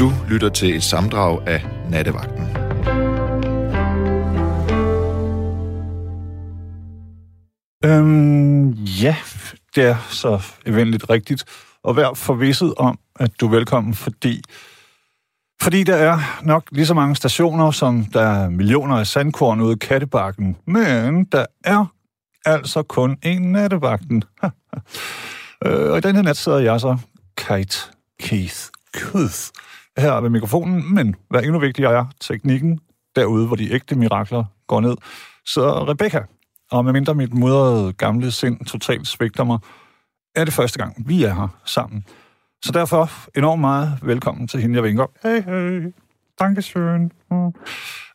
Du lytter til et samdrag af Nattevagten. Øhm, ja, det er så eventligt rigtigt. Og vær forvisset om, at du er velkommen, fordi, fordi der er nok lige så mange stationer, som der er millioner af sandkorn ude i Kattebakken. Men der er altså kun én nattevagten. øh, og i den her nat sidder jeg så, Kate Keith Keith, her ved mikrofonen, men hvad endnu vigtigere er teknikken, derude, hvor de ægte mirakler går ned, så Rebecca. Og medmindre mit mudrede gamle sind totalt svigter mig, er det første gang, vi er her sammen. Så derfor enormt meget velkommen til hende, jeg vinker. Hej, hej. Dankeschön. Mm.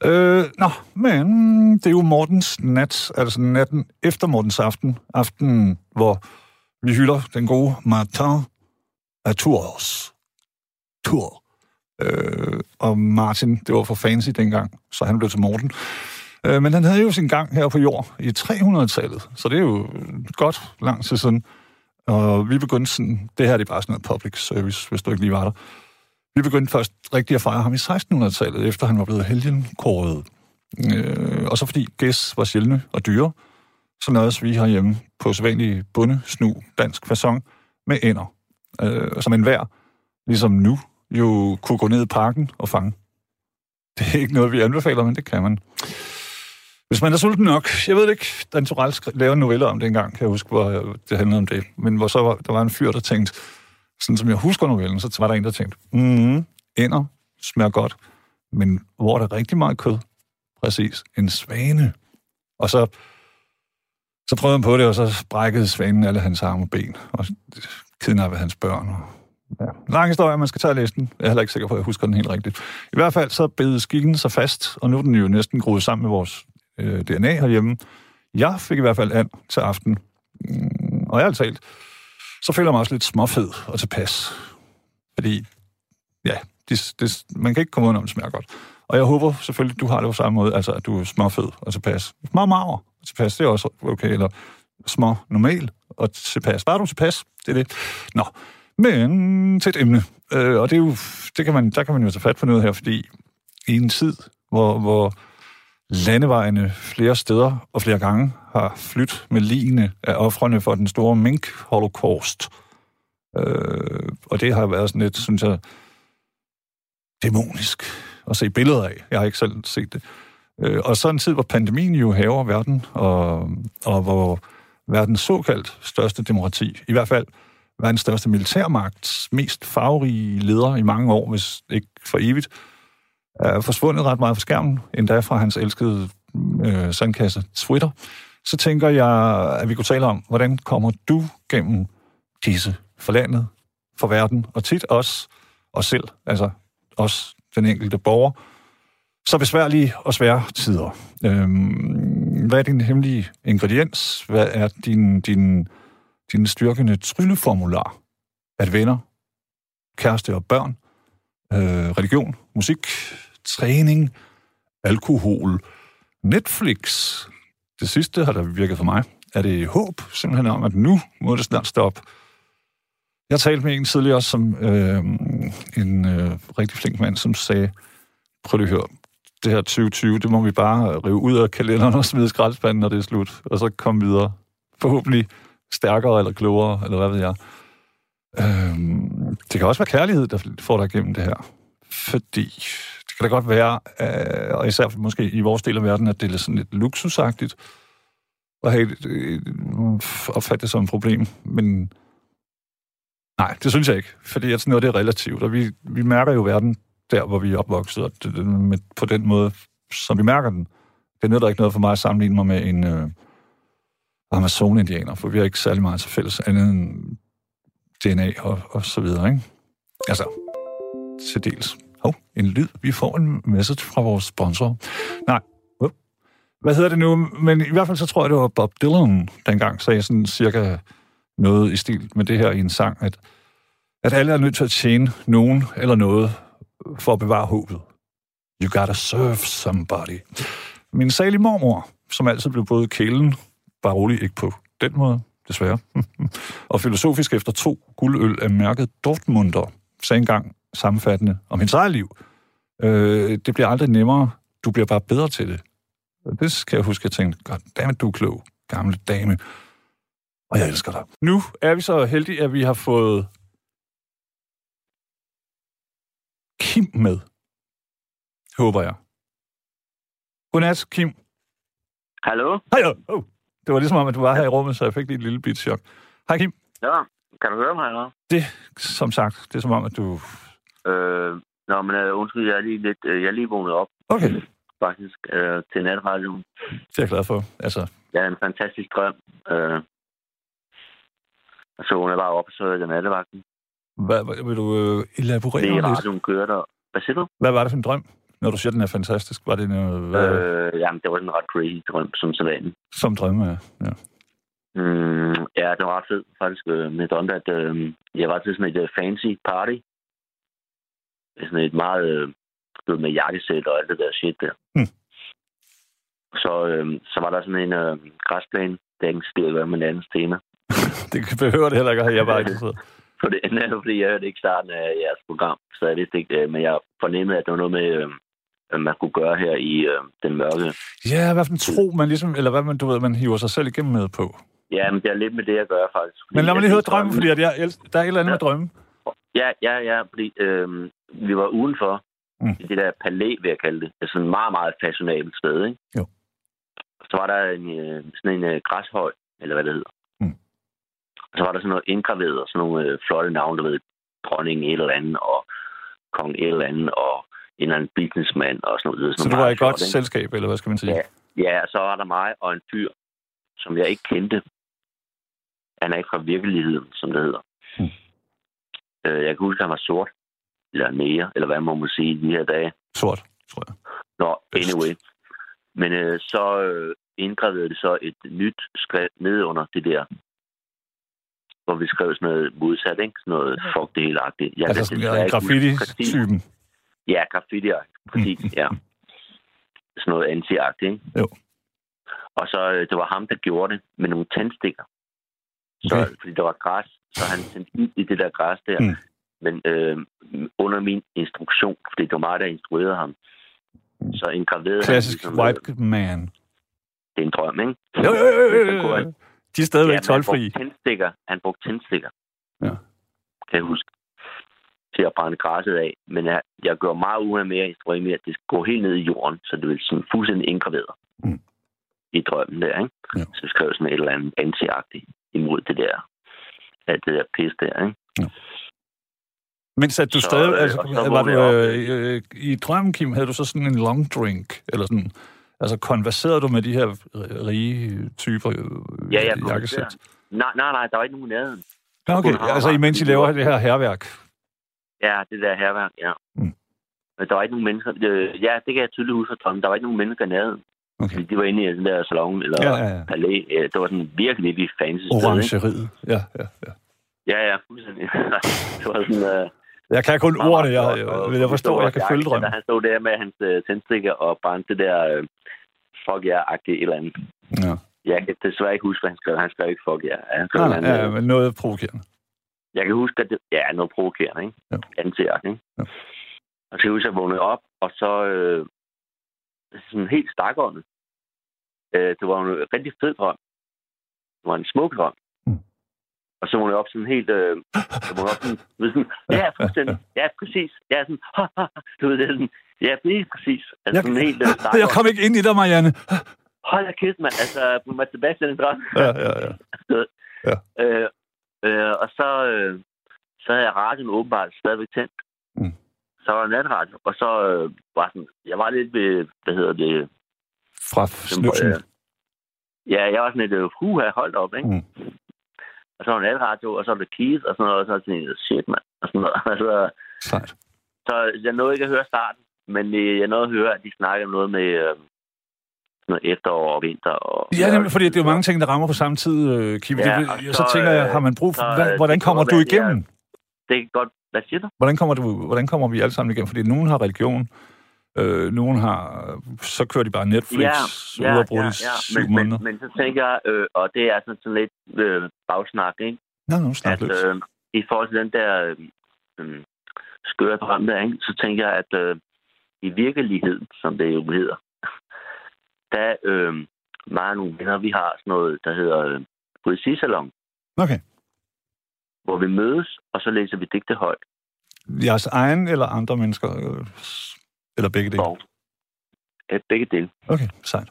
Øh, nå, men det er jo Mortens nat, altså natten efter Mortens aften. Aften, hvor vi hylder den gode Martin af Tours. Øh, og Martin, det var for fancy dengang, så han blev til Morten. Øh, men han havde jo sin gang her på jord i 300-tallet, så det er jo godt lang tid siden. Og vi begyndte sådan, det her det er bare sådan noget public service, hvis du ikke lige var der. Vi begyndte først rigtig at fejre ham i 1600-tallet, efter han var blevet helgenkåret. Øh, og så fordi gæs var sjældne og dyre, så nøjes vi herhjemme på sædvanlig bunde, snu, dansk fason med ender. Øh, som en vær, ligesom nu, jo kunne gå ned i parken og fange. Det er ikke noget, vi anbefaler, men det kan man. Hvis man er sulten nok, jeg ved det ikke, Dan Torell lavede en novelle om det engang, kan jeg huske, hvor øh, det handlede om det. Men hvor så var, der var en fyr, der tænkte, sådan som jeg husker novellen, så var der en, der tænkte, mm-hmm, mm, ender, smager godt, men hvor er der rigtig meget kød? Præcis, en svane. Og så, så prøvede han på det, og så brækkede svanen alle hans arme og ben, og kidnappede hans børn. Og, ja. Lang historie, man skal tage og læse den. Jeg er heller ikke sikker på, at jeg husker den helt rigtigt. I hvert fald så bed skikken sig fast, og nu er den jo næsten groet sammen med vores øh, DNA herhjemme. Jeg fik i hvert fald an til aften. Mm, og jeg har talt, så føler jeg mig også lidt småfed og tilpas. Fordi, ja, det, det, man kan ikke komme udenom, om det smager godt. Og jeg håber selvfølgelig, du har det på samme måde, altså at du er småfed og tilpas. Små maver og tilpas, det er også okay, eller små normal og tilpas. Bare du tilpas, det er det. Nå, men til et emne. Øh, og det er jo, det kan man, der kan man jo tage fat på noget her, fordi i en tid, hvor, hvor landevejene flere steder og flere gange har flyttet med lignende af offrene for den store mink-holocaust. Øh, og det har været sådan lidt, synes jeg, dæmonisk at se billeder af. Jeg har ikke selv set det. Øh, og så en tid, hvor pandemien jo hæver verden, og, og hvor verdens såkaldt største demokrati, i hvert fald verdens største militærmagts mest farverige leder i mange år, hvis ikke for evigt, er forsvundet ret meget fra skærmen, endda fra hans elskede øh, sandkasse Twitter, så tænker jeg, at vi kunne tale om, hvordan kommer du gennem disse for landet, for verden, og tit os, os selv, altså os, den enkelte borger, så besværlige og svære tider. Øhm, hvad er din hemmelige ingrediens? Hvad er din, din, din styrkende trylleformular? At venner, kæreste og børn, øh, religion, musik, træning, alkohol, Netflix. Det sidste har der virket for mig. Er det håb simpelthen om, at nu må det snart stoppe? Jeg talte med en tidligere, som øh, en øh, rigtig flink mand, som sagde, prøv lige at høre, det her 2020, det må vi bare rive ud af kalenderen og smide skraldespanden, når det er slut, og så komme videre. Forhåbentlig stærkere eller klogere, eller hvad ved jeg. Øhm, det kan også være kærlighed, der får dig igennem det her. Fordi det kan da godt være, øh, og især måske i vores del af verden, at det er sådan lidt luksusagtigt at have et, opfatte det som et problem. Men nej, det synes jeg ikke. Fordi at sådan noget det er relativt, og vi, vi mærker jo verden der, hvor vi er opvokset, og det, med, på den måde, som vi mærker den. Det nytter ikke noget for mig at sammenligne mig med en øh, Amazon-indianer, for vi har ikke særlig meget til fælles andet end DNA og, og så videre, ikke? Altså, til dels. Hov, oh, en lyd. Vi får en message fra vores sponsor. Nej, hvad hedder det nu? Men i hvert fald så tror jeg, det var Bob Dylan dengang, sagde sådan cirka noget i stil med det her i en sang, at, at alle er nødt til at tjene nogen eller noget for at bevare håbet. You gotta serve somebody. Min salige mormor, som altid blev både kælen, bare rolig ikke på den måde, desværre, og filosofisk efter to guldøl af mærket Dortmunder, sagde engang, sammenfattende om hendes eget liv. Øh, det bliver aldrig nemmere. Du bliver bare bedre til det. Og det skal jeg huske, at jeg tænkte, God damn du er klog, gamle dame. Og jeg elsker dig. Nu er vi så heldige, at vi har fået Kim med. Håber jeg. Godnat, Kim. Hallo? Hej, oh. Det var ligesom om, at du var her i rummet, så jeg fik lige et lille bit chok. Hej, Kim. Ja, kan du høre mig, eller? Det, som sagt, det er som om, at du... Øh, nå, men uh, undskyld, jeg er lige lidt... Uh, jeg er lige vågnet op, Okay, faktisk, uh, til natradioen. det er jeg glad for. Altså, Jeg er en fantastisk drøm. Uh, og så vågnede jeg bare op, så er jeg nattevagten. hvad, hvad, vil du øh, elaborere Det er lidt? radioen kører der. Hvad siger du? Hvad var det for en drøm? Når du siger, den er fantastisk, var det noget, hvad, øh. Øh, jamen, det var en ret crazy drøm, som så vanligt. som drømme er? Ja. Mm, ja, det var ret fedt, faktisk. Øh, med drømte, at øh, jeg var til sådan et øh, fancy party. Sådan et meget... Øh, med jakkesæt og alt det der shit der. Hmm. Så, øh, så var der sådan en øh, græsplæne. Det er ikke skidt, hvad med en andens tema. Det behøver det heller ikke, jeg bare ikke. For det er fordi jeg hørte ikke starten af jeres program, så jeg vidste ikke det. Men jeg fornemmede, at det var noget med, øh, man kunne gøre her i øh, den mørke. Ja, hvad for en tro man ligesom, eller hvad man, du ved, man hiver sig selv igennem med på. Ja, men det er lidt med det, jeg gør faktisk. Fordi Men lad mig lige høre drømmen, fordi at jeg, der er et eller andet med drømme. Ja, ja, ja, fordi øh, vi var udenfor Mm. mm. i det der palæ, vil jeg kalde det. Det er sådan et meget, meget fashionabelt sted, ikke? Jo. Så var der en, øh, sådan en øh, græshøj, eller hvad det hedder. Mm. Og så var der sådan noget indgraveret, og sådan nogle øh, flotte navne, du ved, dronning et eller andet, og kong et eller andet, og en eller anden businessman, og sådan noget. Så Sådan du var i godt ikke? selskab, eller hvad skal man sige? Ja. Ja, så var der mig og en fyr, som jeg ikke kendte. Han er ikke fra virkeligheden, som det hedder. Mm. Øh, jeg kan huske, at han var sort. Eller nære, eller hvad man må sige i de her dage. Sort, tror jeg. Nå, anyway. Men øh, så øh, indgraverede det så et nyt skrift ned under det der, hvor vi skrev sådan noget modsat, ikke? Sådan noget fuck det hele agtigt. Jeg Altså sådan en graffiti-typen. Ja, graffiti præcis, ja. Sådan noget anti-agtigt, ikke? Jo. Og så, øh, det var ham, der gjorde det med nogle tændstikker. Så, Okay. fordi der var græs, så han tændte ind i det der græs der. Mm. Men øh, under min instruktion, fordi det var mig, der instruerede ham, så indgraverede Klassisk han... ligesom, øh, white man. Det er en drøm, ikke? Jo, jo, jo, jo, jo. De er stadigvæk Ja, men han tolvfri. brugte tændstikker. Han brugte tændstikker. Ja. Kan jeg huske. Til at brænde græsset af. Men jeg, jeg gør meget umage med at instruere med, at det skal gå helt ned i jorden, så det vil sådan fuldstændig indgraveret. Mm. I drømmen der, ikke? Ja. Så skrev sådan et eller andet anti imod det der, at det der pis der, ikke? Men satte du Så, stadig, øh, altså, så var du, øh, øh, i drømmen, Kim, havde du så sådan en long drink, eller sådan, altså konverserede du med de her rige typer øh, Ja, ja, jakkesæt? Nej, nej, nej, der var ikke nogen nærheden. Okay, altså imens I laver det her herværk. Ja, det der herværk, ja. Mm. Men der var ikke nogen mennesker. Øh, ja, det kan jeg tydeligt huske fra. Der var ikke nogen mennesker i nærheden. Okay. Fordi de var inde i den der salon, eller Ja, ja, ja. palæ. Det var sådan virkelig, virkelig fancy? Orangeriet. Ja, ja, ja. Ja, ja, fuldstændig. det var sådan... Øh, Jeg kan kun meget, ordene, jeg, jeg, flot, jeg, jeg forstår, og jeg kan følge drømmen. han stod der med hans øh, tændstikker og brændte det der øh, fuck jer-agtige et eller andet. Ja. Jeg kan desværre ikke huske, hvad han skrev. Han skrev ikke fuck jer. Han skrev ja, men noget provokerende. Jeg kan huske, at det ja, noget provokerende, ikke? Ja. Antiak, ikke? Ja. Og så kan jeg huske, at jeg vågnede op, og så øh, sådan helt stakåndet. Øh, det var en rigtig fed drøm. Det var en smuk drøm. Mm. Og så vågnede jeg op sådan helt... Øh, jeg vågnede op sådan, ved, sådan, ja, fuldstændig. Ja, præcis. Ja, sådan, ha, ha, du ved, det er sådan, ja, er præcis. Altså, Jeg- sådan helt øh, Jeg kom ikke ind i dig, Marianne. Hold da kæft, mand. Altså, Mads Sebastian i drøm. Ja, ja, ja. Øh, øh, og så, øh, så havde jeg radioen åbenbart stadigvæk tændt. Mm. Så var der natradio, og så øh, var sådan, jeg var lidt ved, hvad hedder det, Fra snøvsen. øh, ja, jeg var sådan lidt, øh, huha, holdt op, ikke? Mm. Og så var der natradio, og så var der Keith, og sådan noget, og så tænkte jeg, shit, mand, og sådan noget. Altså, Sejt. så jeg nåede ikke at høre starten, men øh, jeg nåede at høre, at de snakkede om noget med øh, sådan noget efterår og vinter. Og, Ja, nemlig, fordi det er jo mange ting, der rammer på samme tid, øh, Kim. Ja, det, og så, så, tænker jeg, øh, har man brug for... så, øh, hvordan det kommer du igennem? Det kan godt, hvad siger du? Hvordan kommer, du, hvordan kommer vi alle sammen igennem? Fordi nogen har religion, øh, nogen har... Så kører de bare Netflix, Ja, ja, uafbrudt ja, i ja. syv Men, måneder. men, men så tænker jeg, øh, og det er sådan, sådan lidt øh, bagsnak, ikke? Nå, nu snak At, øh, I forhold til den der øh, øh, skøre drøm der, ikke? så tænker jeg, at øh, i virkeligheden, som det jo hedder, der øh, mig og nogle venner, vi har sådan noget, der hedder øh, poesisalon, Okay. hvor vi mødes, og så læser vi digte højt. Jeres egen eller andre mennesker? Eller begge dele? Og ja, begge dele. Okay, sejt.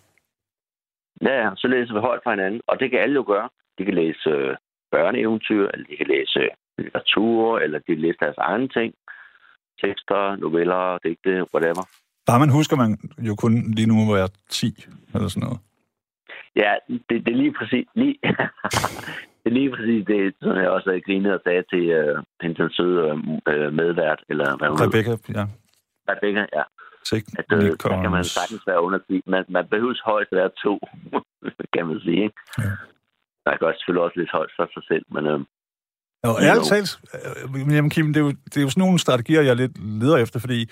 Ja, ja, så læser vi højt fra hinanden, og det kan alle jo gøre. De kan læse øh, børneeventyr, eller de kan læse øh, litteratur, eller de kan læse deres egne ting. Tekster, noveller, digte, whatever. Bare man husker, man jo kun lige nu må være 10, eller sådan noget. Ja, det, det er lige præcis, lige, det er lige præcis det, som jeg også grinede og sagde til øh, hende, den søde øh, medvært, eller hvad hun. Rebecca, ja. Rebecca, ja. Sigt, At øh, der kan man sagtens være under 10. Man, man behøves højst være to, kan man sige. Ikke? Ja. Der kan også selvfølgelig også lidt højt for sig selv, men øh, Og ærligt talt, øh, men jamen, Kim, det er, jo, det er jo sådan nogle strategier, jeg lidt leder efter, fordi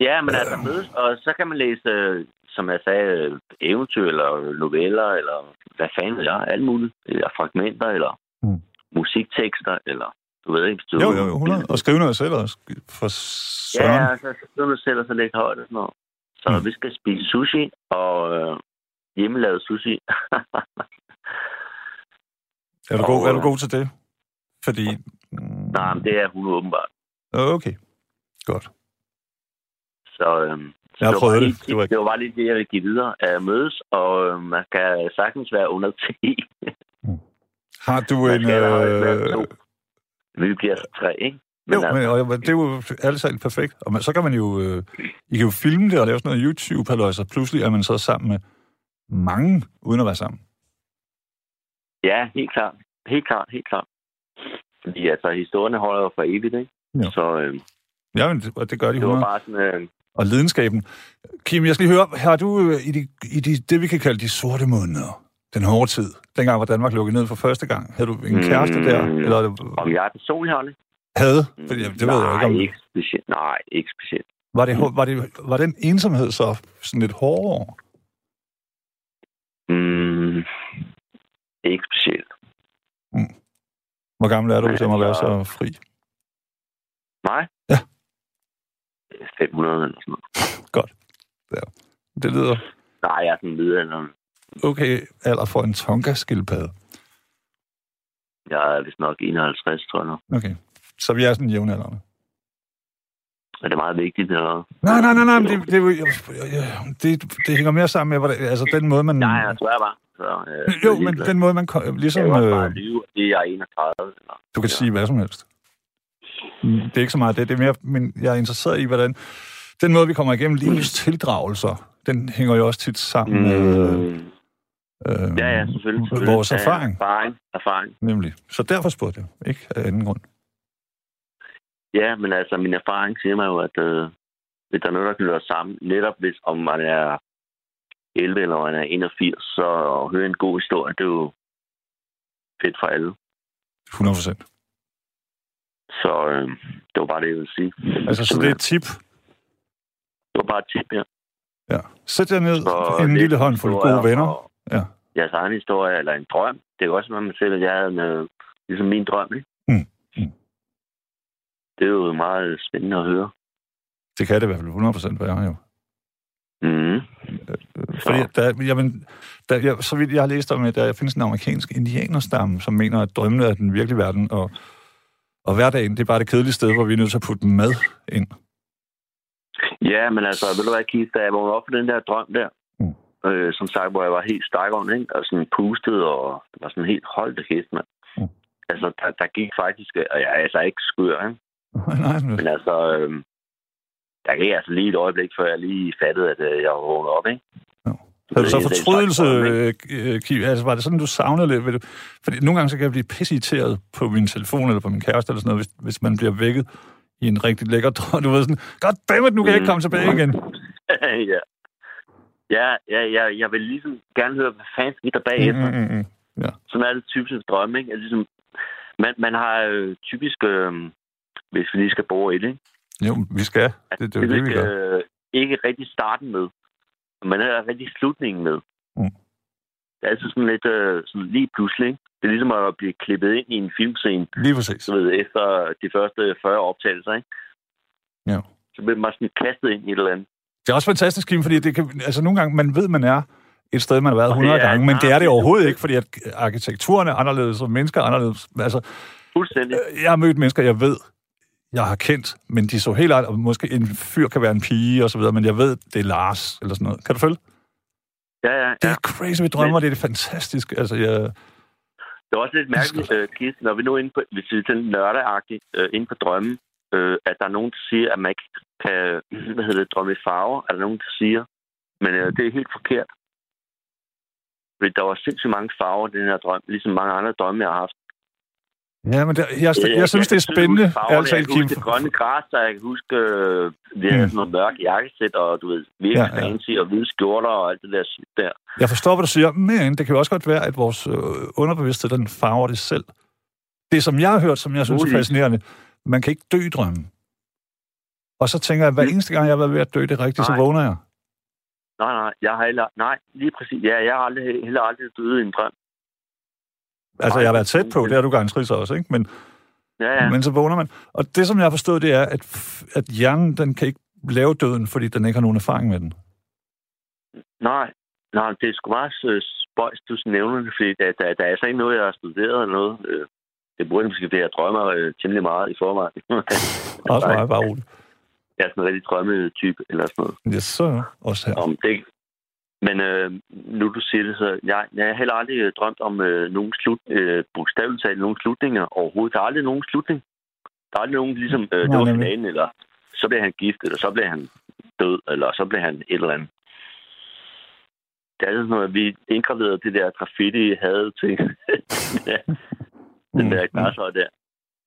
Ja, men altså mødes, og så kan man læse, øh, som jeg sagde, øh, eventyr eller noveller, eller hvad fanden ved jeg, alt muligt. Eller fragmenter, eller Mm. musiktekster, eller du ved ikke, du... jo, jo, jo, 100, og skrive noget selv også, for søren. ja, så skriver du selv, og så lægge højt og sådan noget. Så Mm. vi skal spise sushi, og øh, hjemmelavet sushi. Er du, god, og, er du øh, god til det? Fordi... Mm, Nej, men det er hun åbenbart. Okay, godt. Så, øhm, Jeg har var prøvet det. Det var ikke- det var bare lige det, jeg vil give videre at mødes, og øh, man kan sagtens være under 10. Har du Man en... Øh. Vi bliver så tre, ikke? jo, altså, men, og, det er jo alt sammen perfekt. Og man, så kan man jo... Øh, I kan jo filme det og lave sådan noget YouTube, så pludselig er man så sammen med mange, uden at være sammen. Ja, helt klart. Helt klart, helt klart. Fordi altså, historierne holder jo for evigt, ikke? Ja. Så øh, Ja, men det, og det gør de det var 100. bare sådan... Øh, Og lidenskaben. Kim, jeg skal lige høre, har du øh, i, de, i de, det, vi kan kalde de sorte måneder, den hårde tid, dengang hvor Danmark lukkede ned for første gang, havde du en kæreste Mm. der? Eller er det- om jeg er personlig, Harley? havde? Fordi, det ved nej, jeg ikke om. ikke specielt. Nej, ikke specielt. Var, det, var, det, var den ensomhed så sådan lidt hårdere? Mm, ikke specielt. Hvor gammel er du, Nej, til at være så fri? Nej? Ja. 500 eller sådan noget. Det lyder Nej, jeg er sådan eller okay alder for en tonka-skildpadde. Jeg er vist nok 51, tror jeg. Okay. Så vi er sådan jævnaldrende. Er det meget vigtigt, eller? Nej, nej, nej, nej, det, det, det, det, det hænger mere sammen med, hvordan, altså den måde, man... Nej, jeg tror jeg bare. Så, øh, jo, men den måde, man ko- Jeg ligesom... kan også bare Øh, lyve, det er jeg er 31. Eller? du kan sige hvad som helst. Det er ikke så meget det, det er mere, men jeg er interesseret i, hvordan den måde, vi kommer igennem livets tildragelser, den hænger jo også tit sammen med Mm. øh, Ja, ja, selvfølgelig. selvfølgelig. vores Ja, ja, erfaring, erfaring. Erfaring. nemlig. Så derfor spurgte jeg, ikke af anden grund. Ja, men altså, min erfaring siger mig jo, at øh, hvis der er noget, der knytter os sammen, netop hvis om man er 11 eller man er 81, så at høre en god historie, det er jo fedt for alle. 100 procent. Så øh, det var bare det, jeg ville sige. Altså, så det er et tip. Det var bare et tip, ja. Ja. Sæt jer ned, Så en lille håndfuld historier gode venner. og Ja. Jeres egen historie, eller en drøm. Det er jo også, når man selv, at jeg havde øh, ligesom min drøm, ikke? Mm. Mm. Det er jo meget spændende at høre. Det kan det i hvert fald 100 procent være, jo. Mm. Fordi der, jamen, der, jeg, så vidt jeg har læst om, at der findes en amerikansk indianerstamme, som mener, at drømmene er den virkelige verden, og, og hverdagen, det er bare det kedelige sted, hvor vi er nødt til at putte mad ind. Ja, men altså, ved du hvad, Keith, da jeg vågnede op for den der drøm der, Mm. øh, som sagt, hvor jeg var helt stakon, ikke? Og sådan pustet, og det var sådan helt holdt af kæft, mand. Mm. Altså, der, der gik faktisk, og jeg er altså ikke skør, ikke? Nej, men, Men altså, øh, der gik altså lige et øjeblik, før jeg lige fattede, at øh, jeg var vågnet op, ikke? Havde du så Det en slags fortrydelse, drøm, ikke? øh, Kim? Altså, var det sådan, du savnede lidt? Ved det? Fordi nogle gange så kan jeg blive pissirriteret på min telefon eller på min kæreste eller sådan noget, hvis, hvis man bliver vækket i en rigtig lækker drøm. Du ved sådan, goddammit, nu kan jeg ikke komme tilbage igen. ja. Ja, ja, ja, jeg vil ligesom gerne høre, hvad fanden skete der bagefter. Mm, mm, mm. Sådan er det typisk drømme, ikke? Altså, ligesom, man, man har øh, typisk, øh, hvis vi lige skal i det, ikke? Jo, vi skal. Det, det er jo det, vi gør. øh, ikke rigtig starten med. Man er rigtig slutningen med. Mm. Det er altid sådan lidt øh, sådan lige pludselig. Ikke? Det er ligesom at blive klippet ind i en filmscene, Lige præcis. du ved, efter de første 40 optagelser. Ikke? Ja. Så bliver man sådan kastet ind i et eller andet. Det er også fantastisk, Kim, fordi det kan, altså nogle gange, man ved, man er et sted, man har været Og det 100 er- gange, men det er det det er- overhovedet ikke, fordi at arkitekturen er anderledes, og mennesker er anderledes. Altså, Fuldstændig. jeg har mødt mennesker, jeg ved, jeg har kendt, men de så helt andet, og måske en fyr kan være en pige og så videre, men jeg ved, det er Lars, eller sådan noget. Kan du følge? Ja, ja, Det ja. er crazy, vi drømmer, det er det fantastisk. Altså, jeg, Det er også lidt mærkeligt, uh, Kis, når vi nu er inde på, hvis vi er sådan nørdagtigt, uh, inde på drømmen, uh, at der er nogen, der siger, at man ikke kan, hvad hedder det, drømme i farver, er der nogen, der siger. Men uh, det er helt forkert. Fordi der var sindssygt mange farver i den her drøm, ligesom mange andre drømme, jeg har haft. Ja, men det, jeg, jeg, jeg synes, det er kan spændende, huske farverne. altså, Jeg kan huske det grønne græs, og jeg kan huske, øh, vi havde Mm. sådan noget mørk jakkesæt, og du ved, virkelig Ja, ja. fancy, og hvide skjorter, og alt det der shit der. Jeg forstår, hvad du siger, men det kan jo også godt være, at vores øh, underbevidsthed, den farver det selv. Det, som jeg har hørt, som jeg synes er Muligvis. fascinerende, man kan ikke dø i drømmen. Og så tænker jeg, hver eneste gang, jeg har været ved at dø det rigtigt, så vågner jeg. Nej, nej, jeg har heller, nej, lige præcis. Ja, jeg har aldrig, heller aldrig døde i en drøm. Altså, jeg har været tæt på, det har du garanteret så også, ikke? Men, Ja, ja. ja. men så vågner man. Og det, som jeg har forstået, det er, at, at hjernen, den kan ikke lave døden, fordi den ikke har nogen erfaring med den. Nej, nej, det er sgu meget øh, spøjst, du nævner det, fordi der, der, der er altså ikke noget, jeg har studeret eller noget. Øh, Det burde måske være, jeg drømmer øh, temmelig meget i forvejen. Også meget, bare roligt. Jeg er sådan en rigtig drømmetype eller sådan noget. Yes, så også her. Om det. Men øh, nu du siger det, så jeg, jeg har heller aldrig øh, drømt om øh, nogen slut, øh, bogstaveligt talt nogen slutninger overhovedet. Der er aldrig nogen slutning. Der er aldrig nogen, ligesom, øh, det var finalen, eller så bliver han gift, eller så bliver han død, eller så bliver han et eller andet. Det er sådan noget, at vi indgraverede det der graffiti havde til den der græshøj der.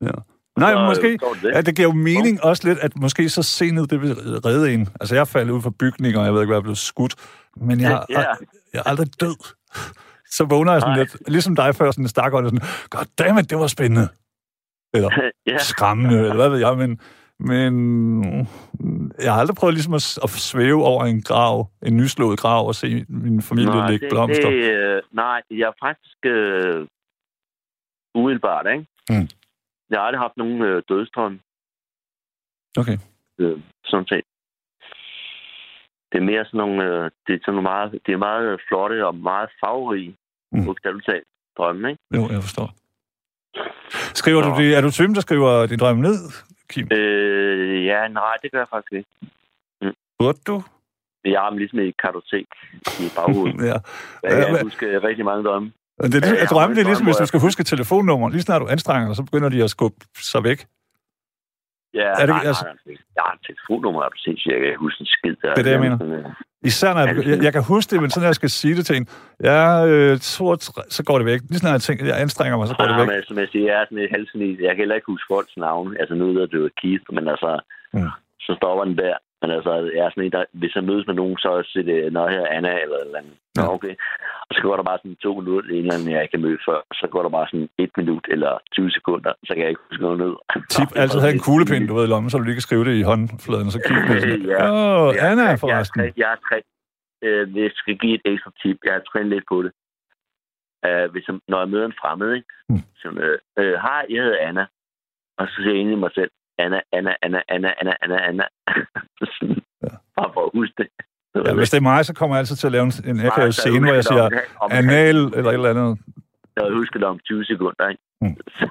Ja. Nej, Så, men øh, måske, det ja, det giver jo mening også lidt, at måske så senet, det vil redde en. Altså, jeg faldet ud fra bygninger, og jeg ved ikke, hvad jeg blevet skudt, men jeg, har, Ja. jeg er aldrig død. Så vågner jeg sådan Nej. lidt, ligesom dig før, sådan en stak og sådan, goddammit, det var spændende. Eller ja, skræmmende, eller hvad ved jeg, men, men jeg har aldrig prøvet ligesom at, at svæve over en grav, en nyslået grav, og se min familie nej, lægge det, blomster. det, øh, nej, jeg er faktisk øh, umiddelbart, ikke? Mm. Jeg har aldrig haft nogen øh, dødstrøm, Okay. øh, sådan set. Det er mere sådan nogle, øh, det er sådan nogle meget, det er meget flotte og meget farverige, Mm. mm. bogstaveligt drømme, ikke? Jo, jeg forstår. Skriver du Nå. det, er du typen, der skriver din drøm ned, Kim? Øh, ja, nej, det gør jeg faktisk ikke. Burde du? Jeg har dem ligesom i kartotek i baghovedet. Ja. Jeg kan men- huske rigtig mange drømme. Men det er, Ja, ja, jeg drømme, det er ligesom, hvis du skal huske telefonnummer. Lige snart du anstrenger dig, så begynder de at skubbe sig væk. Ja, Er det- nej, altså- nej, et telefonnummer, er du sindssygt. Jeg kan huske en skid. Der. Det er det, jeg mener. Især når jeg, jeg, jeg kan huske det, men sådan, når jeg skal sige det til en, ja, øh, to, og tre, så går det væk. Lige snart jeg tænker, jeg anstrenger mig, så går det Ja, væk. men som jeg siger, jeg er sådan et halsenid. Jeg kan heller ikke huske folks navne. Altså, nu ved jeg, det var Keith, men altså, Mm. så stopper den der. Men altså, jeg er sådan en, der, hvis jeg mødes med nogen, så siger det, når her er Anna eller eller andet. Ja. okay. Og så går der bare sådan to minutter, en eller anden, jeg ikke kan møde før. Så går der bare sådan et minut eller 20 sekunder, så kan jeg ikke huske noget ned. Tip, altid have en kuglepind, du ved, i lommen, så du lige kan skrive det i håndfladen, så kigge på det. sådan, Ja. Åh, Jeg Anna forresten. Jeg træ- jeg er træ, øh, jeg skal give et ekstra tip. Jeg har trænet lidt på det. Uh, hvis jeg, når jeg møder en fremmed, ikke? Mm. Så, øh, øh, hej, jeg hedder Anna. Og så siger jeg egentlig mig selv, Anna, Anna, Anna, Anna, Anna, Anna, Anna. Sådan, Ja. Bare for at huske det. Ja, hvis det er mig, så kommer jeg altid til at lave en, en akavet scene, hvor jeg siger, anal eller et eller andet. Jeg husker det om 20 sekunder, ikke? Mm. Så,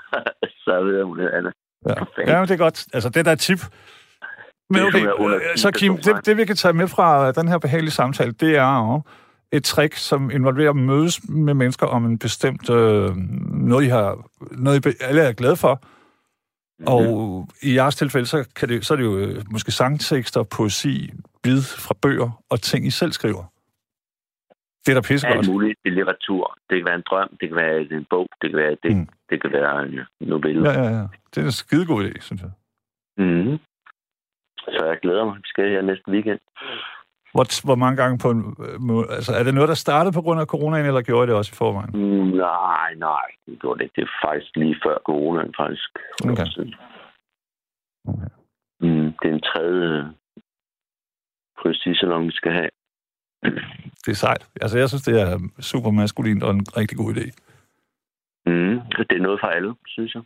så ved jeg, hun hedder Anna. Ja. Ja, men det er godt. Altså, det der er tip. Men okay, øh, så Kim, det, det vi kan tage med fra den her behagelige samtale, det er jo et trick, som involverer at mødes med mennesker om en bestemt øh, noget, I har, noget, I alle er glade for. Mhm. Og i jeres tilfælde, så, kan det, så er det jo øh, måske sangtekster, poesi, bid fra bøger og ting, I selv skriver. Det er da pissegodt. Alt muligt i litteratur. Det kan være en drøm, det kan være en bog, det kan være, det, Mm. det kan være en novelle. Ja, ja, ja. Det er en skidegod idé, synes jeg. Mm. Så jeg glæder mig. Vi skal her næste weekend. Hvor, hvor mange gange på en øh, må, Altså, er det noget, der startede på grund af coronaen, eller gjorde I det også i forvejen? Mm, nej, nej. Det gjorde det ikke. Det er faktisk lige før coronaen, faktisk. Okay. Okay. Mm, det er en tredje poesisalon, vi skal have. Det er sejt. Altså, jeg synes, det er super maskulint og en rigtig god idé. Mm. Det er noget for alle, synes jeg.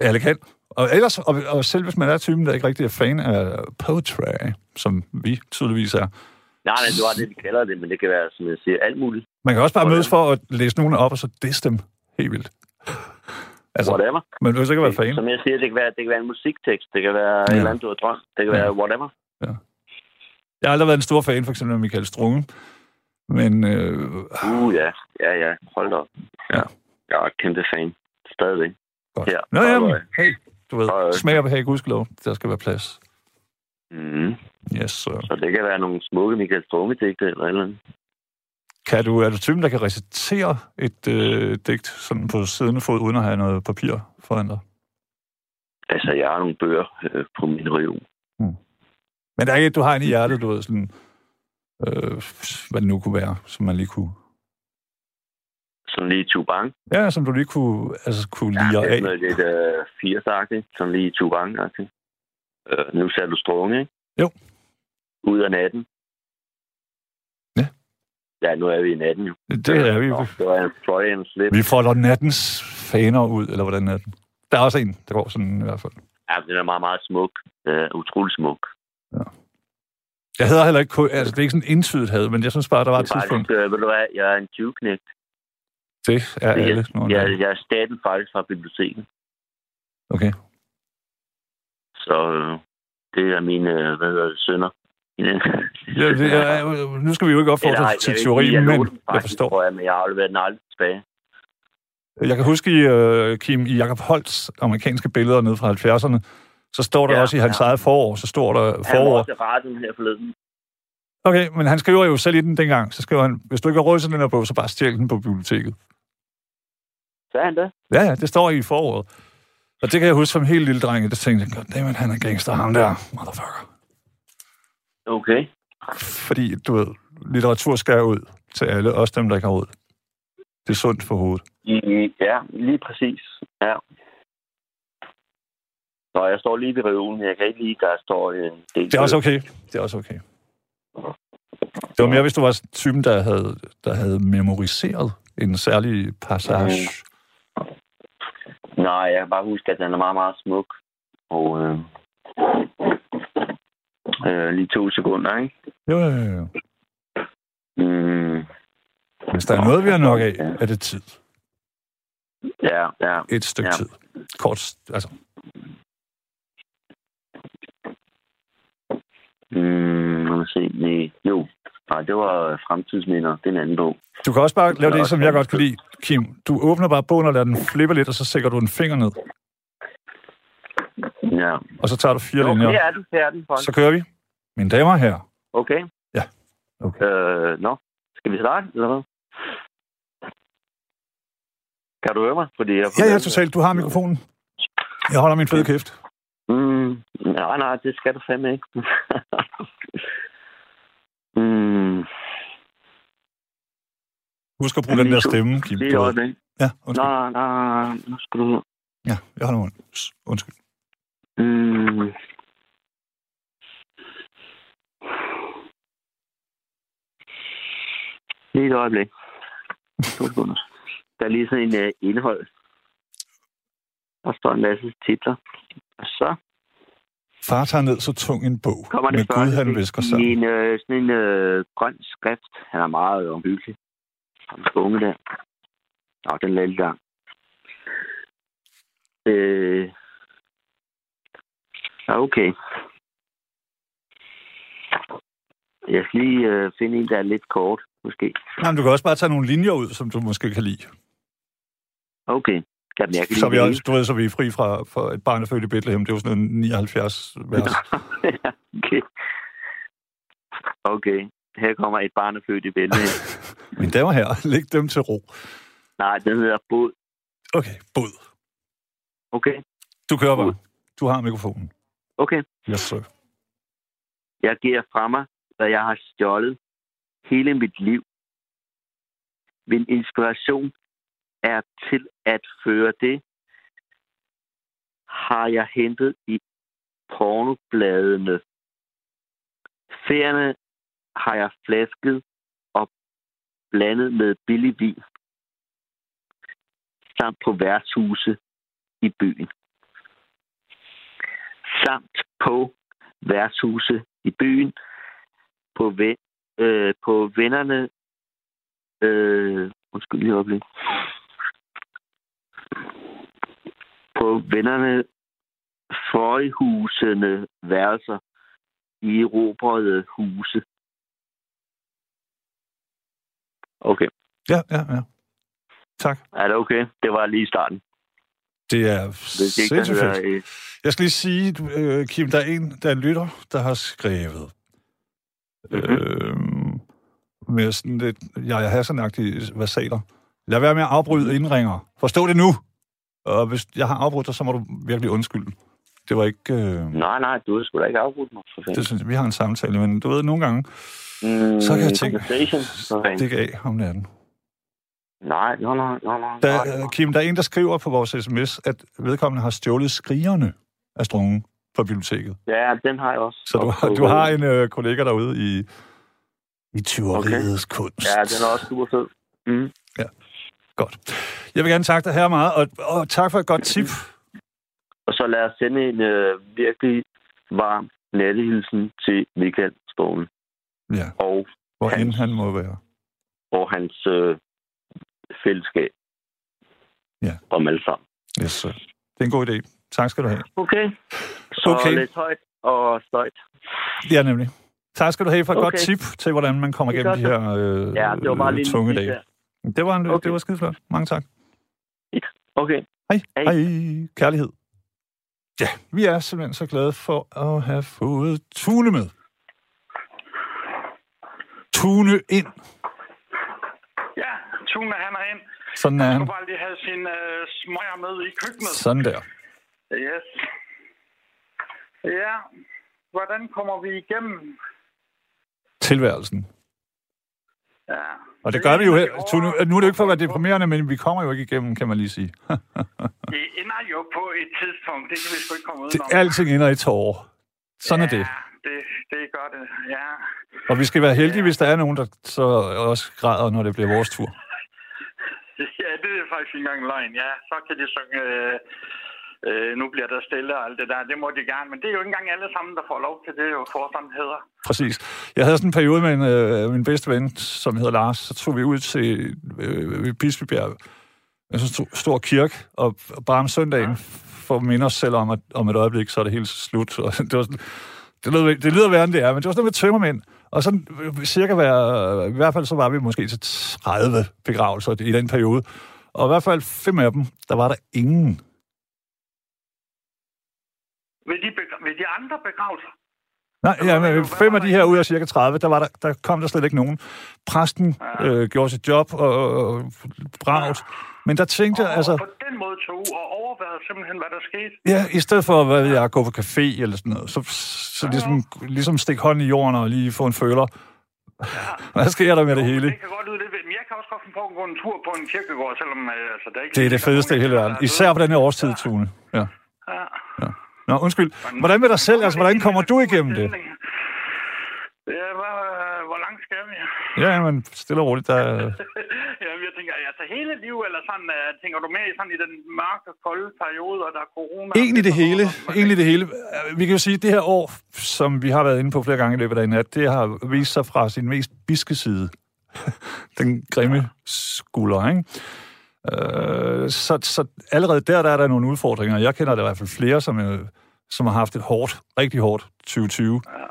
Alle kan. Og, ellers, og, og selv hvis man er typen, der ikke rigtig er fan af poetry, som vi tydeligvis er, Nej, nej, det var det, de kalder det, men det kan være, som jeg siger, alt muligt. man kan også bare Hvordan? mødes for at læse nogen op, og så disse dem helt vildt. Altså, Whatever. man behøver ikke være fan. Som jeg siger, det kan være, det kan være en musiktekst, det kan være ja. Ja. et eller andet, du har drømt, det kan Ja. være whatever. Jeg har aldrig været en stor fan, for eksempel af Michael Strunge. Men øh, Uh, ja, ja, ja, hold da op. Ja. Jeg er kæmpe fan. Stadigvæk. godt. Ja, Nå, jamen, hey, du ved, smag og behag, gudskelov. Der skal være plads. Mm. Yes, så. Så det kan være nogle smukke Michael Strunge-digte eller et eller andet. Kan du, er du typen, der kan recitere et øh, digt sådan på siddende fod, uden at have noget papir foran dig? Altså, jeg har nogle bøger øh, på min reol. Men der er ikke, du har en i hjertet, du ved, sådan, øh, hvad det nu kunne være, som man lige kunne... Sådan lige tubang. Ja, som du lige kunne, altså, kunne Ja, lide det er af. noget lidt øh, firsagtigt. Sådan lige tubang -agtigt. Øh, Nu ser du strunge, ikke? Jo. Ud af natten. Ja. Ja, nu er vi i natten jo. Det er vi. Nå, det var en Freudian slip. Vi folder nattens faner ud, eller hvordan er den? Der er også en, der går sådan i hvert fald. Ja, den er meget, meget smuk. Øh, utrolig smuk. Jeg hedder heller ikke, altså det er ikke sådan entydigt had, men jeg synes bare, der var et tidspunkt. faktisk, øh, ved du hvad, jeg er en 20 knægt. Det er Det alle Jeg, gange. jeg er staten faktisk fra biblioteket. Okay. Så øh, det er mine, øh, hvad hedder det, sønner. Ja, det er, nu skal vi jo ikke opfordre til teori, men jeg forstår. Tror jeg, men jeg har afleveret den aldrig tilbage. Jeg kan huske, i, uh, Kim, i Jacob Holts amerikanske billeder nede fra 70'erne, så står der Ja, også i hans ja. eget forår, så står der Han var forår. også i radioen her forleden. Okay, men han skriver jo selv i den dengang, så skriver han, hvis du ikke har råd til den her bog, så bare stjæl den på biblioteket. Sagde han det? Ja, ja, det står i foråret. Og det kan jeg huske som helt lille dreng, der tænkte jeg, goddammit, han er gangster, ham der, motherfucker. Okay. Fordi, du ved, litteratur skal ud til alle, også dem, der ikke har råd. Det er sundt for hovedet. I, ja, lige præcis. Ja. Nå, jeg står lige ved reolen. Jeg kan ikke lide, der står en del. Det er også okay. Det er også okay. Det var mere, hvis du var typen, der havde, der havde memoriseret en særlig passage. Nej, jeg kan bare huske, at den er meget, meget smuk. Og øh, øh, lige to sekunder, ikke? Jo, jo, jo. Mm, Hvis der er noget, vi har nok af, er det tid. ja, ja. Et stykke Ja. tid. Kort, altså. Mm, lad mig se. Nej, jo. Nej, det var Fremtidsminder. Det er en anden bog. Du kan også bare lave det, som jeg godt kan lide, Kim. Du åbner bare bogen og lader den flippe lidt, og så sækker du en finger ned. Ja. Og så tager du fire linjer. det er den. Er. Folk. Så kører vi. Mine damer og herrer. Okay. Ja. Okay. Øh, nå, skal vi starte, eller hvad? Kan du høre mig? Fordi jeg Ja, ja, totalt. Du har mikrofonen. Jeg holder min fede kæft. Mm, nej, nej, det skal du fandme ikke. mm, Husk at bruge den der stemme, Kim. lige Du et ved. øjeblik. Ja, undskyld. Nej, nej, nu skal du... Ja, jeg holder munden. Undskyld. Mm. Lige et øjeblik. To sekunder. Der er lige sådan en uh, indhold. Der står en masse titler. Og så Far tager ned så tung en bog. kommer det Med Gud, han visker i sammen. en, øh, sådan en øh, grøn skrift. Han er meget omhyggelig. Er unge der. Nå, den lader lidt lang. Øh, ja, okay. Jeg skal lige øh, finde en, der er lidt kort, måske. Nej, men du kan også bare tage nogle linjer ud, som du måske kan lide. Okay. Jamen, jeg kan Så vi, det du ved, så vi er fri fra for et barn er født i Bethlehem. Det er jo sådan en 79 vers. okay. Okay. Her kommer et barn er født i Bælge. Mine damer herrer, læg dem til ro. Nej, den hedder Båd. Okay, bod. Okay. Du kører bare. Du har mikrofonen. Okay. Yes, sir. Jeg giver fra mig, hvad jeg har stjålet hele mit liv. Min inspiration er til at føre det, har jeg hentet i pornobladene. Ferierne har jeg flasket blandet med billig vin. Samt på værtshuse i byen. samt på værtshuse i byen, på, ven, øh, på vennerne... Øh, undskyld lige øjeblik. På vennerne forhusene værelser i erobrede huse. Okay. Ja, ja, ja. Tak. Er det okay? Det var lige i starten. Det er sindssygt fedt. Jeg skal lige sige, du, øh, Kim, der er en, der er en lytter, der har skrevet Mhm. øh, med sådan lidt, ja, jeg har sådan versaler. Lad være med at afbryde indringer. Forstå det nu. Og hvis jeg har afbrudt dig, så må du virkelig undskylde. Det var ikke... Øh, Nej, nej, du har sgu da ikke afbrudt mig. For fanden. det synes jeg, vi har en samtale, men du ved, nogle gange Mm, så kan jeg tænke- stikke af om natten. Nej, nej, nej, nej, nej. Der, øh. Kim, der er en, der skriver på vores sms, at vedkommende har stjålet skrigerne af strungen fra biblioteket. Ja, den har jeg også. Så du, har, du har en øh, kollega derude i, i tyveriets okay. kunst. Ja, den er også super fed. Mm. Godt. Jeg vil gerne takke dig her meget, og, og tak for et godt tip. Og så lad os sende en øh, virkelig varm nattehilsen til Michael Skoven Ja, og, hvor Hans. end han må være. og hans øh, fællesskab. Ja. Om alle sammen. Yes, sir. det er en god idé. Tak skal du have. Okay. Så Okay. lidt højt og støjt. Ja, nemlig. Tak skal du have for et okay. godt tip til, hvordan man kommer er igennem de her øh, Ja, det var bare en tunge dage. der. Det var, en, Okay. det var skide flot. Mange tak. Okay. Hej. Hej. Hej. Kærlighed. Ja, vi er simpelthen så glade for at have fået Tune med. Tune ind. Ja, Tune han er ind. Sådan er Han han. bare lige have sin øh, smøger med i køkkenet. Sådan der. Yes. Ja, hvordan kommer vi igennem? Tilværelsen. Ja. Og det gør vi jo er her. hårde- nu er det ikke for at være deprimerende, men vi kommer jo ikke igennem, kan man lige sige. Det ender jo på et tidspunkt. Det kan vi sgu ikke komme Det, udenom. alting ender i tårer. Sådan er det. Ja, det, det gør det. Ja. Og vi skal være heldige, hvis der er nogen, der så også græder, når det bliver vores tur. ja, det er faktisk ikke engang løgn. Ja, så kan de synge... Øh, øh, nu bliver der stille og alt det der. Det må de gerne. Men det er jo ikke engang alle sammen, der får lov til det, jo for sådan hedder. Præcis. Jeg havde sådan en periode med en, øh, min bedste ven, som hedder Lars. Så tog vi ud til øh, Bispebjerg, en så stor, kirke, og bare om søndagen, for at minde os selv om, at om et øjeblik, så er det helt slut. Og det, var sådan, det, lyder, det lyder værre, end det er, men det var sådan noget med tømmermænd. Og sådan øh, cirka hver, i hvert fald så var vi måske til 30 begravelser i den periode. Og i hvert fald fem af dem, der var der ingen. Ved de, ved de andre begravelser? Nej, Hvad ja, men fem af de her ud af cirka 30, der, var der, der kom der slet ikke nogen. Præsten øh, gjorde sit job og, og bragt. Men der tænkte jeg, altså, på den måde tog og overvejede simpelthen, hvad der skete. ja, i stedet for, hvad ved jeg, at gå på café eller sådan noget, så, så ligesom, ligesom stikke hånden i jorden og lige få en føler. Hvad sker der med det hele? Det kan godt lyde lidt ved, men jeg kan også godt finde på at gå en tur på en kirkegård, selvom øh, altså, der ikke Det er det fedeste i hele verden. Især på den her årstid, Tune. Ja. Ja. Nå, undskyld. Hvordan med dig selv? Altså, hvordan kommer du igennem det? Ja, hvad, hvor langt skal vi? Ja, men stille og roligt. Der... ja, jeg tænker, altså hele liv, eller sådan, uh, tænker du med i sådan i den mørke, kolde periode, og der er corona? Egentlig det hele. Egentlig det hele. Vi kan jo sige, at det her år, som vi har været inde på flere gange i løbet af nat, det har vist sig fra sin mest biske side. Den grimme skulder, ikke? Øh, så, så allerede der, der er der nogle udfordringer. Jeg kender der i hvert fald flere, som, øh, som har haft et hårdt, rigtig hårdt 2020. Ja.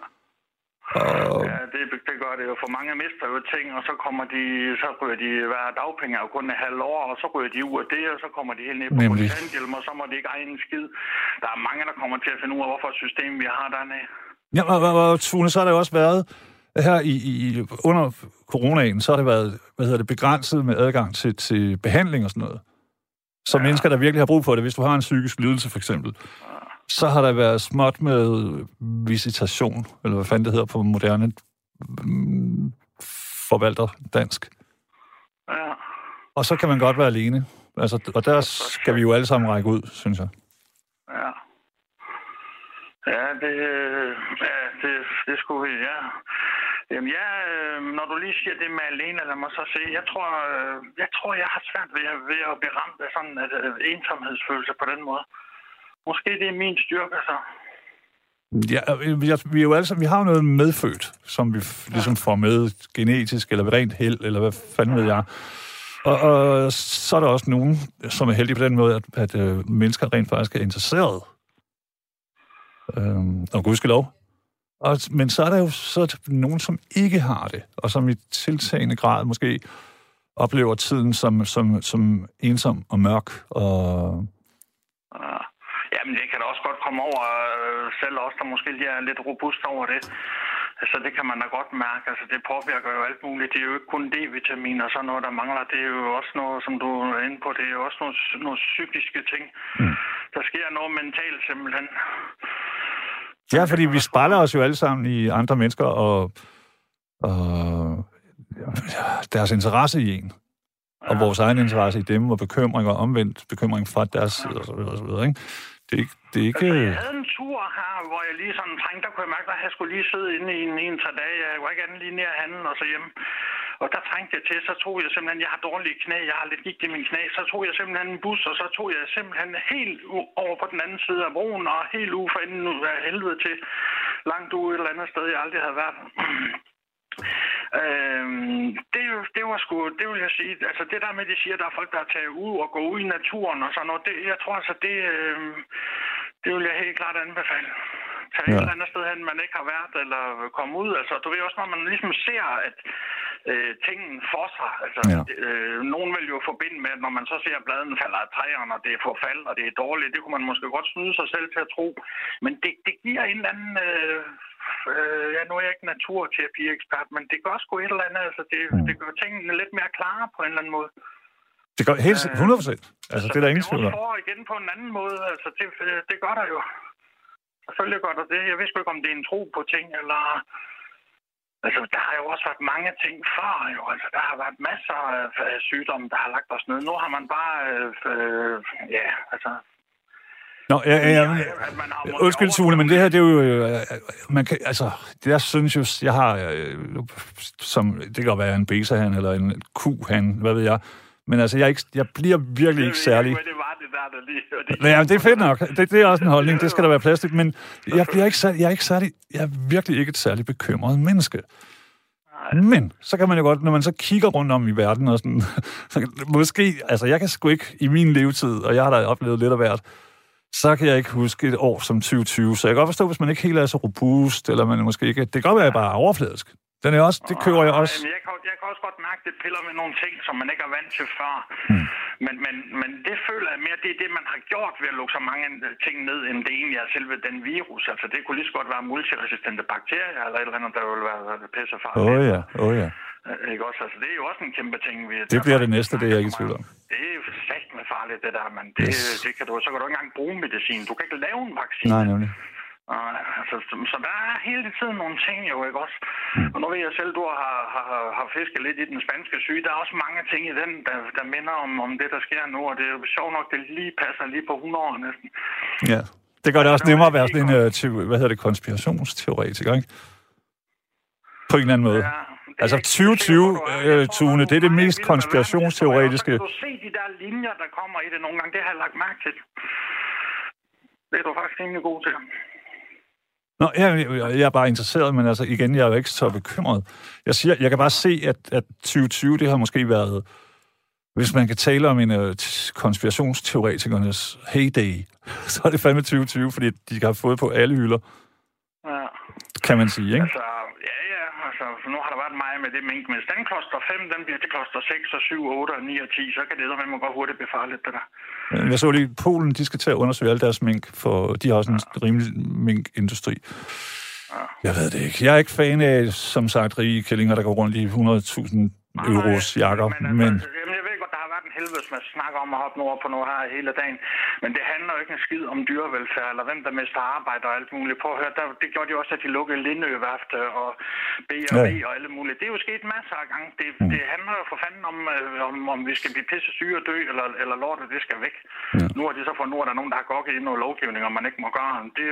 Og, Ja, det, det gør det jo. For mange mister jo ting, og så kommer de, så ryger de hver dagpenge jo kun et halvt år, og så ryger de ud af det, og så kommer de helt ned på Nemlig. kontanthjelm, og så må de ikke eje en skid. Der er mange, der kommer til at finde ud af, hvorfor et system vi har dernede. Ja, og, og, og Tune, så har der jo også været her i, i, under coronaen, så har det været hvad hedder det, begrænset med adgang til, til behandling og sådan noget. Så ja. mennesker, der virkelig har brug for det, hvis du har en psykisk lidelse for eksempel, så har der været småt med visitation, eller hvad fanden det hedder på moderne mm, forvalter dansk. Ja. Og så kan man godt være alene. Altså, og der skal vi jo alle sammen række ud, synes jeg. Ja. Ja, det, øh, ja, det, det skulle vi, ja. Jamen, ja, øh, når du lige siger det med alene, lad mig så se. Jeg tror, øh, jeg, tror, jeg har svært ved, at- ved at blive ramt af sådan en øh, ensomhedsfølelse på den måde. Måske det er min styrke, så. Ja, vi, vi, er jo sammen, vi har jo noget medfødt, som vi ligesom får med genetisk, eller rent held, eller hvad fanden ved jeg. Og, og så er der også nogen, som er heldige på den måde, at, at øh, mennesker rent faktisk er interesseret. Øhm, og gudskelov. Og, men så er der jo så nogen, som ikke har det, og som i tiltagende grad måske oplever tiden som, som, som ensom og mørk. Og... Ja. Jamen, det kan da også godt komme over, øh, selv også der måske lige er lidt robust over det. Altså, det kan man da godt mærke. Altså, det påvirker jo alt muligt. Det er jo ikke kun D-vitamin og sådan noget, der mangler. Det er jo også noget, som du er inde på, det er jo også nogle, nogle psykiske ting. Mm. Der sker noget mentalt simpelthen. Ja, fordi vi spejler os jo alle sammen i andre mennesker og, og deres interesse i en. Og vores egen interesse i dem, og bekymring og omvendt bekymring fra deres side, så videre, ikke? Det er ikke... Det er ikke... Altså, jeg havde en tur her, hvor jeg lige sådan trængte, der kunne jeg mærke, at jeg skulle lige sidde inde i en, en tre dage. Jeg var ikke anden lige nær handen og så hjem. Og der trængte jeg til, så tog jeg simpelthen, jeg har dårlige knæ, jeg har lidt gigt i min knæ, så tog jeg simpelthen en bus, og så tog jeg simpelthen helt over på den anden side af broen, og helt ude for enden af helvede til, langt ude et eller andet sted, jeg aldrig havde været. Øhm, det, det var sgu, det vil jeg sige, altså det der med, de siger, at der er folk, der er taget ud og gå ud i naturen og sådan noget, det, jeg tror altså, det, øh, det vil jeg helt klart anbefale. Tage ja. et eller andet sted hen, man ikke har været, eller komme ud. Altså, du ved også, når man ligesom ser, at øh, tingene for sig. Altså, ja. øh, nogen vil jo forbinde med, at når man så ser, at bladene falder af træerne, og det er forfald, og det er dårligt, det kunne man måske godt snyde sig selv til at tro. Men det, det giver en eller anden... Øh, øh, ja, nu er jeg ikke naturterapi-ekspert, men det gør sgu et eller andet. Altså, det, mm. det gør tingene lidt mere klare på en eller anden måde. Det gør helt 100 procent. Altså, det er der ingen tvivl om. Det igen på en anden måde. Altså, det, det gør der jo. Selvfølgelig gør der det. Jeg vidste ikke, om det er en tro på ting, eller... Altså, der har jo også været mange ting før, jo. Altså, der har været masser af sygdomme, der har lagt os ned. Nu har man bare... Øh, øh, ja, altså... Nå, ja, ja, ja. Undskyld, Sune, men det her, det er jo... Øh, man kan, altså, det der synes jo, jeg har... Øh, som, det kan være en besa eller en ku-han, hvad ved jeg. Men altså, jeg, ikke, jeg bliver virkelig ikke særlig... Det var der, der lige... Det, ja, det er fedt nok. Det, det er også en holdning. Det skal der være plads til. Men jeg, bliver ikke særlig, jeg er ikke særlig... Jeg er virkelig ikke et særligt bekymret menneske. Men så kan man jo godt, når man så kigger rundt om i verden og sådan, så måske, altså jeg kan sgu ikke i min levetid, og jeg har da oplevet lidt af hvert, så kan jeg ikke huske et år som 2020. Så jeg kan godt forstå, hvis man ikke helt er så robust, eller man måske ikke... Det kan godt være, at jeg bare er overfladisk. Den er også, det kører jeg også. Jeg kan, jeg kan også godt mærke, at det piller med nogle ting, som man ikke er vant til før. Hmm. Men, men, men det føler jeg mere, det er det, man har gjort ved at lukke så mange ting ned, end det egentlig er selve den virus. Altså, det kunne lige så godt være multiresistente bakterier, eller et eller andet, der vil være pissefarligt. Åh oh, ja, åh oh, ja. Øh, ikke også? Altså, det er jo også en kæmpe ting. Vi, det bliver det næste, det er jeg ikke i tvivl om. Det er jo sagt med farligt, det der, men det, yes. det kan du, så kan du ikke engang bruge medicin. Du kan ikke lave en vaccine. Nej, nemlig. Og, altså, så der er hele tiden nogle ting jo, ikke også? Og nu ved jeg selv, du har, har, har fisket lidt i den spanske syge. Der er også mange ting i den, der, der minder om, om det, der sker nu. Og det er jo sjovt nok, det lige passer lige på 100 år næsten. Ja, det gør det også nemmere at være sådan en, uh, hvad hedder det, konspirationsteoretiker, ikke? På en eller anden måde. Ja, altså 2020, øh, Tune, det er det mest konspirationsteoretiske. Du se de der linjer, der kommer i det nogle gange, det har jeg lagt mærke til. Det er du faktisk rimelig god til. Nå, jeg, jeg er bare interesseret, men altså igen, jeg er jo ikke så bekymret. Jeg siger, jeg kan bare se, at, at 2020, det har måske været, hvis man kan tale om en uh, konspirationsteoretikernes heyday, så er det fandme 2020, fordi de har fået på alle hylder. Ja. Kan man sige, ikke? Altså, altså, nu har været meget med det mink, men den kloster 5, den bliver til kloster 6 og 7, 8 og 9 og 10, så kan det med må godt hurtigt blive farligt, det der. Jeg så lige, Polen, de skal til at undersøge alle deres mink, for de har også en ja. rimelig minkindustri. Ja. Jeg ved det ikke. Jeg er ikke fan af, som sagt, rige kællinger, der går rundt i 100.000 euros jakker, men... Altså, men helvedes snakker om at hoppe nord på noget her hele dagen. Men det handler jo ikke en skid om dyrevelfærd, eller hvem der mister arbejde og alt muligt. Prøv at høre, der, det gjorde de også, at de lukkede Lindøværfte og B&B ja. og alle mulige. Det er jo sket masser af gange. Det, mm. det handler jo for fanden om, øh, om, om vi skal blive pisse syge og dø, eller, eller lortet, det skal væk. Ja. Nu har de så ud af, at der er nogen, der har gokket i noget lovgivning, og man ikke må gøre. Det,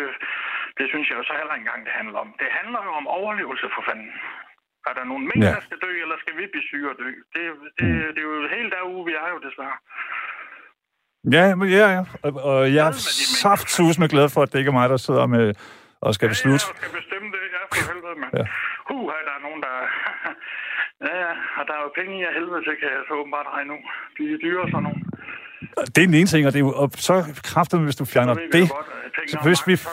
det synes jeg jo så heller ikke engang, det handler om. Det handler jo om overlevelse for fanden. Er der nogen mængder, ja. der skal dø, eller skal vi blive syge og dø? Det, det, mm. det er jo helt derude, vi er jo desværre. Ja, ja, ja. Og, og jeg er saftsus med glad for, at det ikke er mig, der sidder med Og skal vi slutte? Ja, jeg skal bestemme det. Ja, for helvede, mand. Ja. Ja. Uh, der er nogen, der... ja, ja, og der er jo penge i af helvede til, kan jeg så åbenbart regne ud. De er dyre sådan nogle. Det er den ene ting, og, det er og så kraftigt, hvis du fjerner det. at penge Så er hvis vi, det.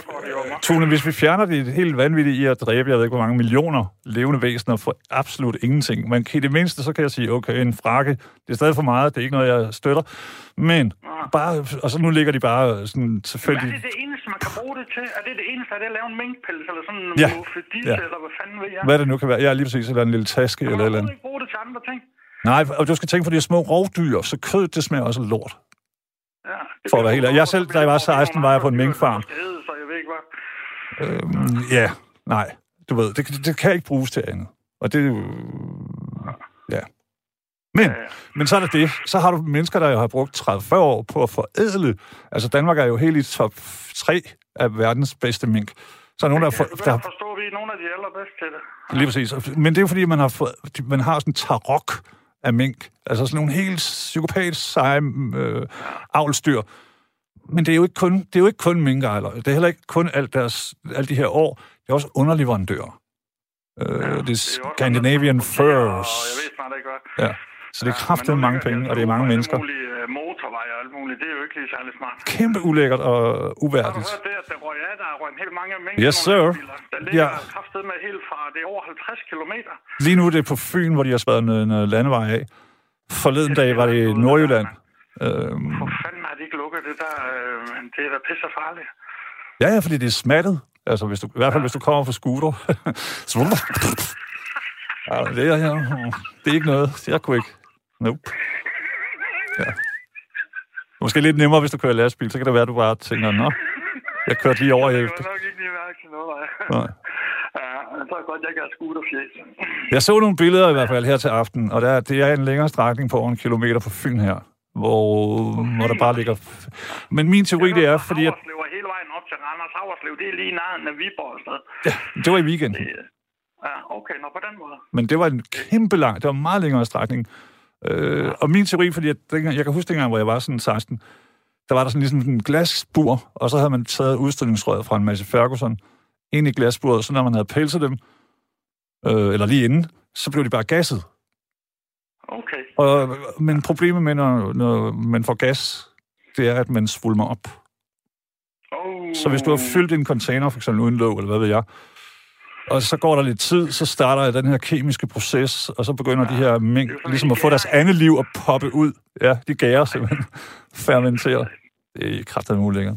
Tone, hvis vi fjerner det helt vanvittigt i at dræbe, jeg ved ikke, hvor mange millioner levende væsener for absolut ingenting. Men i det mindste, så kan jeg sige, okay, en frakke, det er stadig for meget, det er ikke noget, jeg støtter. Men bare, og så nu ligger de bare sådan Hvad er det det eneste, man kan bruge det til? Er det det eneste, er det at lave en minkpels, eller sådan en Ja. Ja. eller hvad fanden ved jeg? Hvad det nu kan være. Jeg er lige præcis eller en lille taske Man eller et eller kan andet. ikke bruge det til andre ting. Nej, og du skal tænke på de små rovdyr, så kød, det smager også lort. Ja, For at være helt. Jeg selv, da jeg var 16, var jeg på en minkfarm. Så jeg ved ikke, hvad. Øhm, ja, nej. Du ved, det, det, kan ikke bruges til andet. Og det jo... Ja. Men, men så er det det. Så har du mennesker, der jo har brugt 30-40 år på at forædle. Altså, Danmark er jo helt i top 3 af verdens bedste mink. Så er nogen, der, for, der godt forstå, at vi nogle af de allerbedste til det. Lige præcis. Men det er jo fordi, man har, fået, man har sådan en tarok af mink. Altså sådan nogle helt psykopatisk seje øh, avlstyr. Men det er jo ikke kun, det er jo ikke kun minkejler. Det er heller ikke kun alt deres, alle de her år. Det er også underleverandører. Øh, det er Det er Scandinavian Furs. Og jeg ved snart ikke, hvad. Ja. Så det er Ja, kraftigt mange penge, og det er mange mennesker. Mulige og alt muligt. Det er jo ikke lige særlig smart. Kæmpe ulækkert og Har du uværdigt. hørt det, at der røg af, der er røget en hel mange mængder? Yes, sir. Der ligger Ja. ja. kraftet med helt fra, det er over 50 kilometer. Lige nu er det på Fyn, hvor de har spadet en, en landevej af. Forleden dag var det i Nordjylland. Øhm, For fanden har de ikke lukket det der? Øh, det er da pisse farligt. Ja, ja, fordi det er smattet. Altså, hvis du, i hvert fald, hvis du kommer fra scooter. Ja, det, er, ja, det er ikke noget. Jeg kunne ikke. Nope. Ja. Måske lidt nemmere, hvis du kører lastbil. Så kan det være, at du bare tænker, nå, jeg kørte lige over Jeg efter. kan nok ikke lige mærke til noget, nej. Ja, så er godt, jeg kan have scooterfjes. Jeg så nogle billeder i hvert fald her til aften, og der, det er en længere strækning på over en kilometer fra Fyn her, hvor, hvor der bare ligger... Men min teori, det er, fordi at, Havreslev er hele vejen op til Randers Havreslev. Det er lige nærheden af Viborg sted. ja, det var i weekenden. Ja, okay, nå på den måde. Men det var en kæmpe lang, det var en meget længere strækning. Øh, og min teori, fordi dengang, jeg kan huske dengang, hvor jeg var sådan 16, der var der sådan ligesom en glasbur, og så havde man taget udstillingsrøret fra en Massey Ferguson ind i glasburet, så når man havde pelset dem, øh, eller lige inden, så blev de bare gasset. Okay. Og, men problemet med, når, når man får gas, det er, at man svulmer op. Oh. Så hvis du har fyldt en container, for eksempel uden låg, eller hvad ved jeg, og så går der lidt tid, så starter den her kemiske proces, og så begynder de her mink ligesom at få deres andet liv og poppe ud. Ja, de gærer simpelthen. Fermenterer. Det er kraftigt muligt længere.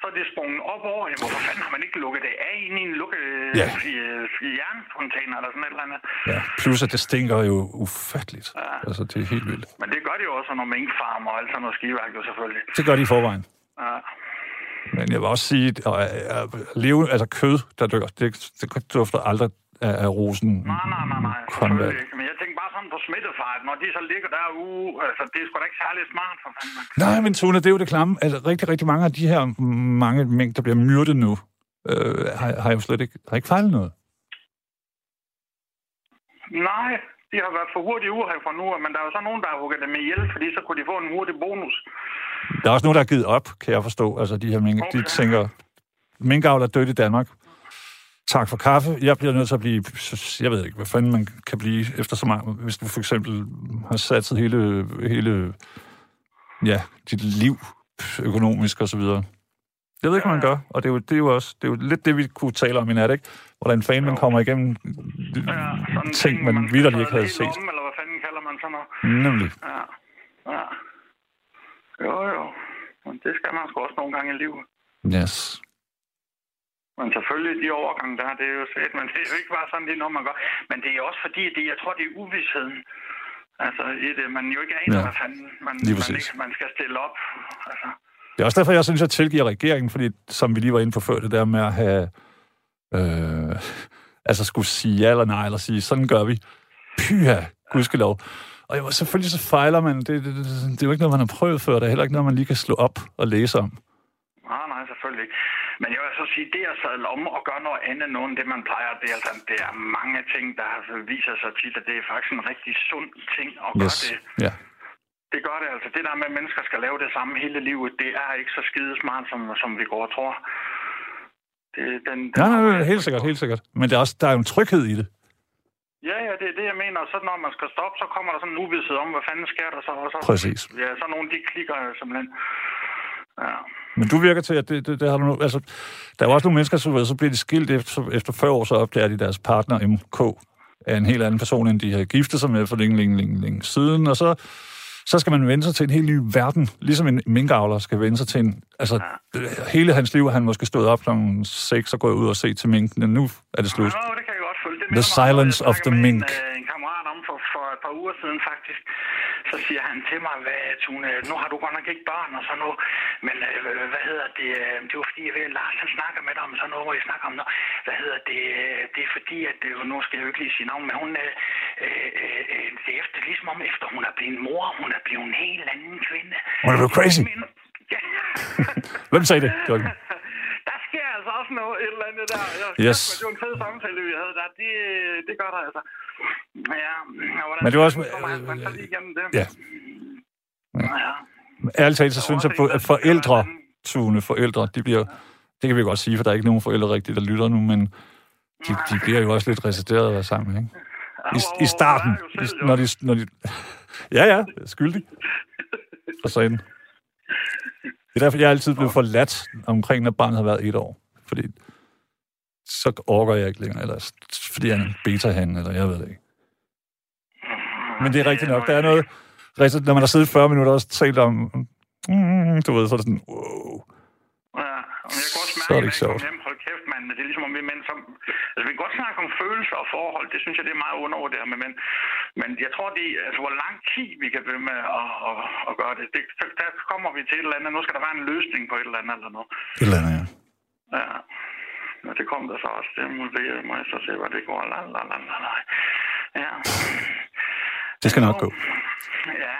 Så er det sprunget op over. Jamen, hvorfor fanden har man ikke lukket det af ind i en lukket Ja. ja. jerncontainer eller sådan et eller andet? Ja. Plus, at det stinker jo ufatteligt. Ja. Altså, det er helt vildt. Men det gør de jo også, når minkfarmer og alt sådan noget skiværk jo selvfølgelig. Det gør de i forvejen. Ja. Men jeg vil også sige, at at leve, altså kød, der dør, det, det dufter aldrig af, af rosen. Nej, nej, nej, nej. Men jeg tænker bare sådan på smittefart, når de så ligger derude, altså det er sgu da ikke særlig smart for fanden. Nej, men Tone, det er jo det klamme. Altså, rigtig, rigtig mange af de her mange mængder, der bliver myrdet nu, øh, har, har jo slet ikke, har ikke fejlet noget. Nej, de har været for hurtige ude herfra nu, men der er jo så nogen, der har hugget dem ihjel, fordi så kunne de få en hurtig bonus. Der er også nogen, der har givet op, kan jeg forstå. Altså, de her mink, okay. de tænker, minkavl er dødt i Danmark. Tak for kaffe. Jeg bliver nødt til at blive... Jeg ved ikke, hvad fanden man kan blive efter så mange... Hvis du for eksempel har satset hele, hele ja, dit liv økonomisk og så videre. Jeg ved ikke, hvad man gør, og det er jo, det er jo også det er jo lidt det, vi kunne tale om i nat, ikke? Hvordan fanden man kommer igennem Ja, sådan ting, man skal vidderligt ikke havde set. Om, eller hvad fanden kalder man sådan noget? Nemlig. Ja. ja. Jo, jo. Men det skal man sgu også nogle gange i livet. Yes. Men selvfølgelig, de overgange der, det er jo svært, men det er jo ikke bare sådan, det er noget, man gør. Men det er også fordi, det, jeg tror, det er uvidsheden. Altså, i det, man jo ikke aner, Ja. hvad fanden man, man, ikke, man skal stille op. Altså, Det er også derfor, jeg synes, jeg tilgiver regeringen, fordi, som vi lige var inde på før, det der med at have... Øh, altså skulle sige ja eller nej, eller sige, sådan gør vi. Pyha, gudskelov. Og jo, selvfølgelig så fejler man. Det, det, det, det er jo ikke noget, man har prøvet før. Det er heller ikke noget, man lige kan slå op og læse om. nej, nej, selvfølgelig ikke. Men jeg vil så sige, det at sadle om og gøre noget andet end det man plejer, det er, altså, det er mange ting, der viser sig tit, at det er faktisk en rigtig sund ting at gøre Yes. det. Ja. Det gør det altså. Det der med, at mennesker skal lave det samme hele livet, det er ikke så skide smart, som, som vi går og tror. Det, den, den Nej, nej, nej, helt sikkert, helt sikkert. Men der er, også, der er jo en tryghed i det. Ja, ja, det er det, jeg mener. Og så når man skal stoppe, så kommer der sådan en uvidshed om, hvad fanden sker der så. Og så Præcis. Ja, så nogle, de klikker simpelthen. Ja. Men du virker til, at det, det, det har du nu... Altså, der er jo også nogle mennesker, så, så bliver de skilt efter, efter 40 år, så opdager de deres partner MK er en helt anden person, end de har giftet sig med for længe, længe, længe, længe siden. Og så, så skal man vende sig til en helt ny verden, ligesom en minkavler skal vende sig til en... Altså, hele hans liv har han måske stået op klokken 6 og gået ud og set til minken, men nu er det slut. Nå, det kan jeg godt følge. Det The silence of the mink. En, øh, en kammerat om for, for et par uger siden faktisk. Så siger han til mig, hvad, Tune, nu har du godt nok ikke børn og sådan noget, men øh, hvad hedder det, øh, det var fordi, jeg ved, Lars han snakker med dig om sådan noget, hvor jeg snakker om noget, hvad hedder det, øh, det er fordi, at det, nu skal jeg jo ikke lige sige navn, men hun, øh, øh, det er efter, ligesom om efter hun er blevet mor, hun er blevet en helt anden kvinde. Hun er blevet crazy. Men, ja. Hvem sagde det? ikke. Der sker altså også noget, et eller andet der. Jeg, Yes. Det var en fed samtale, vi havde der. Det, det gør der altså. Ja, og hvordan Men det var også- han- man så lige igennem det? Ja. ja. Ærligt talt, så synes jeg, at forældre, Tune, forældre, de bliver... Det kan vi godt sige, for der er ikke nogen forældre rigtigt, der lytter nu, men de, de bliver jo også lidt reserveret at være sammen, ikke? I, i starten, i, når de, når de... Ja, ja, skyldig. For sådan. Det er derfor, jeg er altid blevet forladt omkring, når barnet har været et år. Fordi så orker jeg ikke længere, eller fordi jeg er en beta eller jeg ved det ikke. Men det er rigtigt nok, der er noget... rigtigt, Når man har siddet 40 minutter og talt om... Mm, du ved, så er det sådan... Wow. Ja, og jeg kan også Så mærke, er at det ikke sjovt. kommer hjem, hold kæft, mand. Det er ligesom om vi mænd, som... Altså, vi kan godt snakke om følelser og forhold. Det synes jeg, det er meget undervurderet med mænd. Men jeg tror, det er, altså, hvor lang tid vi kan blive med at, at, at gøre det. det. så- Der kommer vi til et eller andet. Nu skal der være en løsning på et eller andet eller noget. Et eller andet, ja. Ja. Og det kom der så også. Det må jeg så se, hvad det går. La, la, la, la, la. Ja. Det skal nok gå. Ja,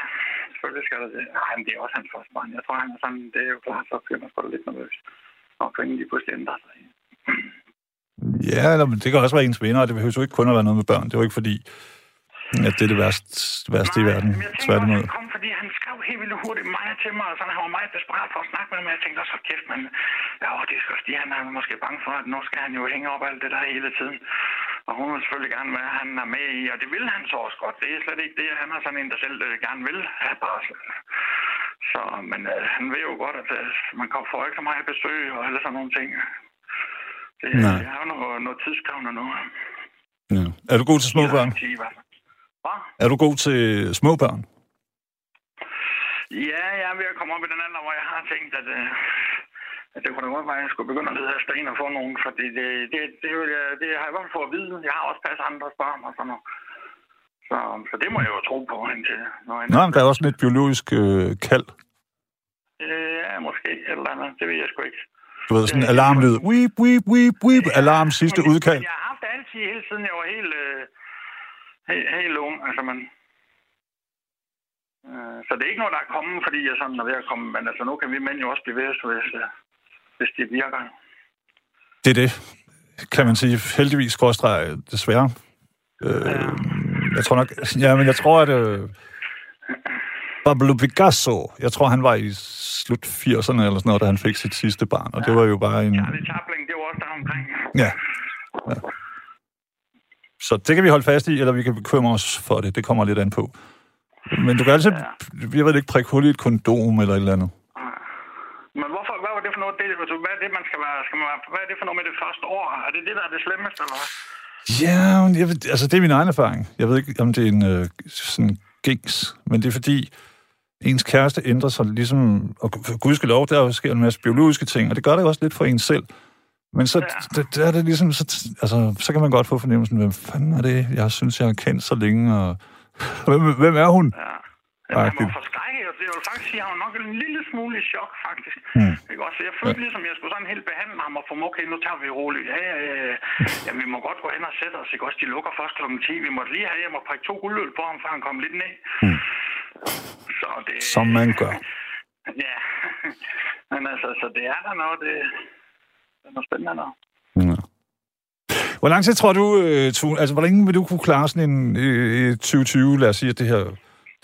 selvfølgelig skal der det. Nej, men det er også hans første barn. Jeg tror, han er sådan, det er jo klart, så bliver man sgu lidt nervøs. Og kvinden lige pludselig ændrer sig. Ja, men det kan også være ens venner, og det behøver jo ikke kun at være noget med børn. Det er jo ikke fordi, at det er det værste, værste i verden. men jeg tænker Tværtimod. også, han kom, fordi han skrev helt vildt hurtigt meget til mig, og sådan, han var meget desperat for at snakke med mig. Jeg tænkte også, "Hold kæft, men ja, åh, det skal fordi han er måske bange for, at nu skal han jo hænge op alt det der hele tiden. Og hun vil selvfølgelig gerne være, han er med i, og det vil han så også godt. Det er slet ikke det. Han er sådan en, der selv øh, gerne vil have barsel. Så, men øh, han ved jo godt, at øh, man kan få ikke så meget besøg og alle sådan nogle ting. Det, Nej. det er jo noget, noget tidskrævende nu. Ja. Er du god til små børn? Hvad? Er du god til små børn? Ja, jeg er ved at komme op i den alder, hvor jeg har tænkt, at, øh, at det kunne da godt være, at jeg skulle begynde at lede efter en og få nogen, fordi det, det, det, det, det, det har jeg i hvert fald fået at vide. Jeg har også passet andres børn og sådan noget. Så, så det må jeg jo tro på indtil når jeg... Nå, men der er også lidt biologisk øh, kald. Øh, ja, måske et eller andet. Det ved jeg sgu ikke. Du ved, sådan en alarmlyd. Weep, weep, weep, weep. Alarm, sidste udkald. Jeg har haft det altid hele tiden. Jeg var helt, øh, helt, helt ung. Altså, man, så det er ikke noget, der er kommet, fordi jeg sådan er ved at komme. Men altså, nu kan vi mænd jo også blive ved, hvis, øh, hvis det virker. Det er det, kan man sige. Heldigvis, skråstreg, desværre. Øh, jeg tror nok... Ja, men jeg tror, at... Øh, Pablo Picasso, jeg tror, han var i slut 80'erne eller sådan noget, da han fik sit sidste barn. Og det var jo bare en... Charlie Chaplin, det var også der omkring. Ja. ja. Så det kan vi holde fast i, eller vi kan bekymre os for det. Det kommer lidt an på. Men du kan altid, jeg ved ikke, prikke hul i et kondom eller et eller andet. Men hvorfor, hvad var det for noget? Det, altså, hvad er det, man skal være, skal man være, hvad er det for noget med det første år? Er det det, der er det slemmeste, eller hvad? Ja, jeg ved, altså det er min egen erfaring. Jeg ved ikke, om det er en øh, sådan gængs, men det er fordi, ens kæreste ændrer sig ligesom, og gudskelov, der sker en masse biologiske ting, og det gør det også lidt for en selv. Men så, ja. der, der er det ligesom, så, altså, så kan man godt få fornemmelsen, hvem fanden er det, jeg synes, jeg har kendt så længe, og hvem, hvem er hun? Ja. Ja, han var forskrækket, og det vil faktisk sige, at han var nok en lille smule i chok, faktisk. Mm. Ikke også? Jeg følte ligesom, at jeg skulle sådan helt behandle ham og få ham, okay, nu tager vi roligt. Ja, ja, ja, ja. Jamen, vi må godt gå hen og sætte os, ikke også? De lukker først kl. 10. Vi måtte lige have hjem og prikke to guldøl på ham, før han kom lidt ned. Mm. Så det... Som man gør. Ja. Men altså, så det er der noget, det, det er noget spændende noget. Hvor lang tid tror du, øh, Tune, altså hvor længe vil du kunne klare sådan en øh, 2020, lad os sige, at det her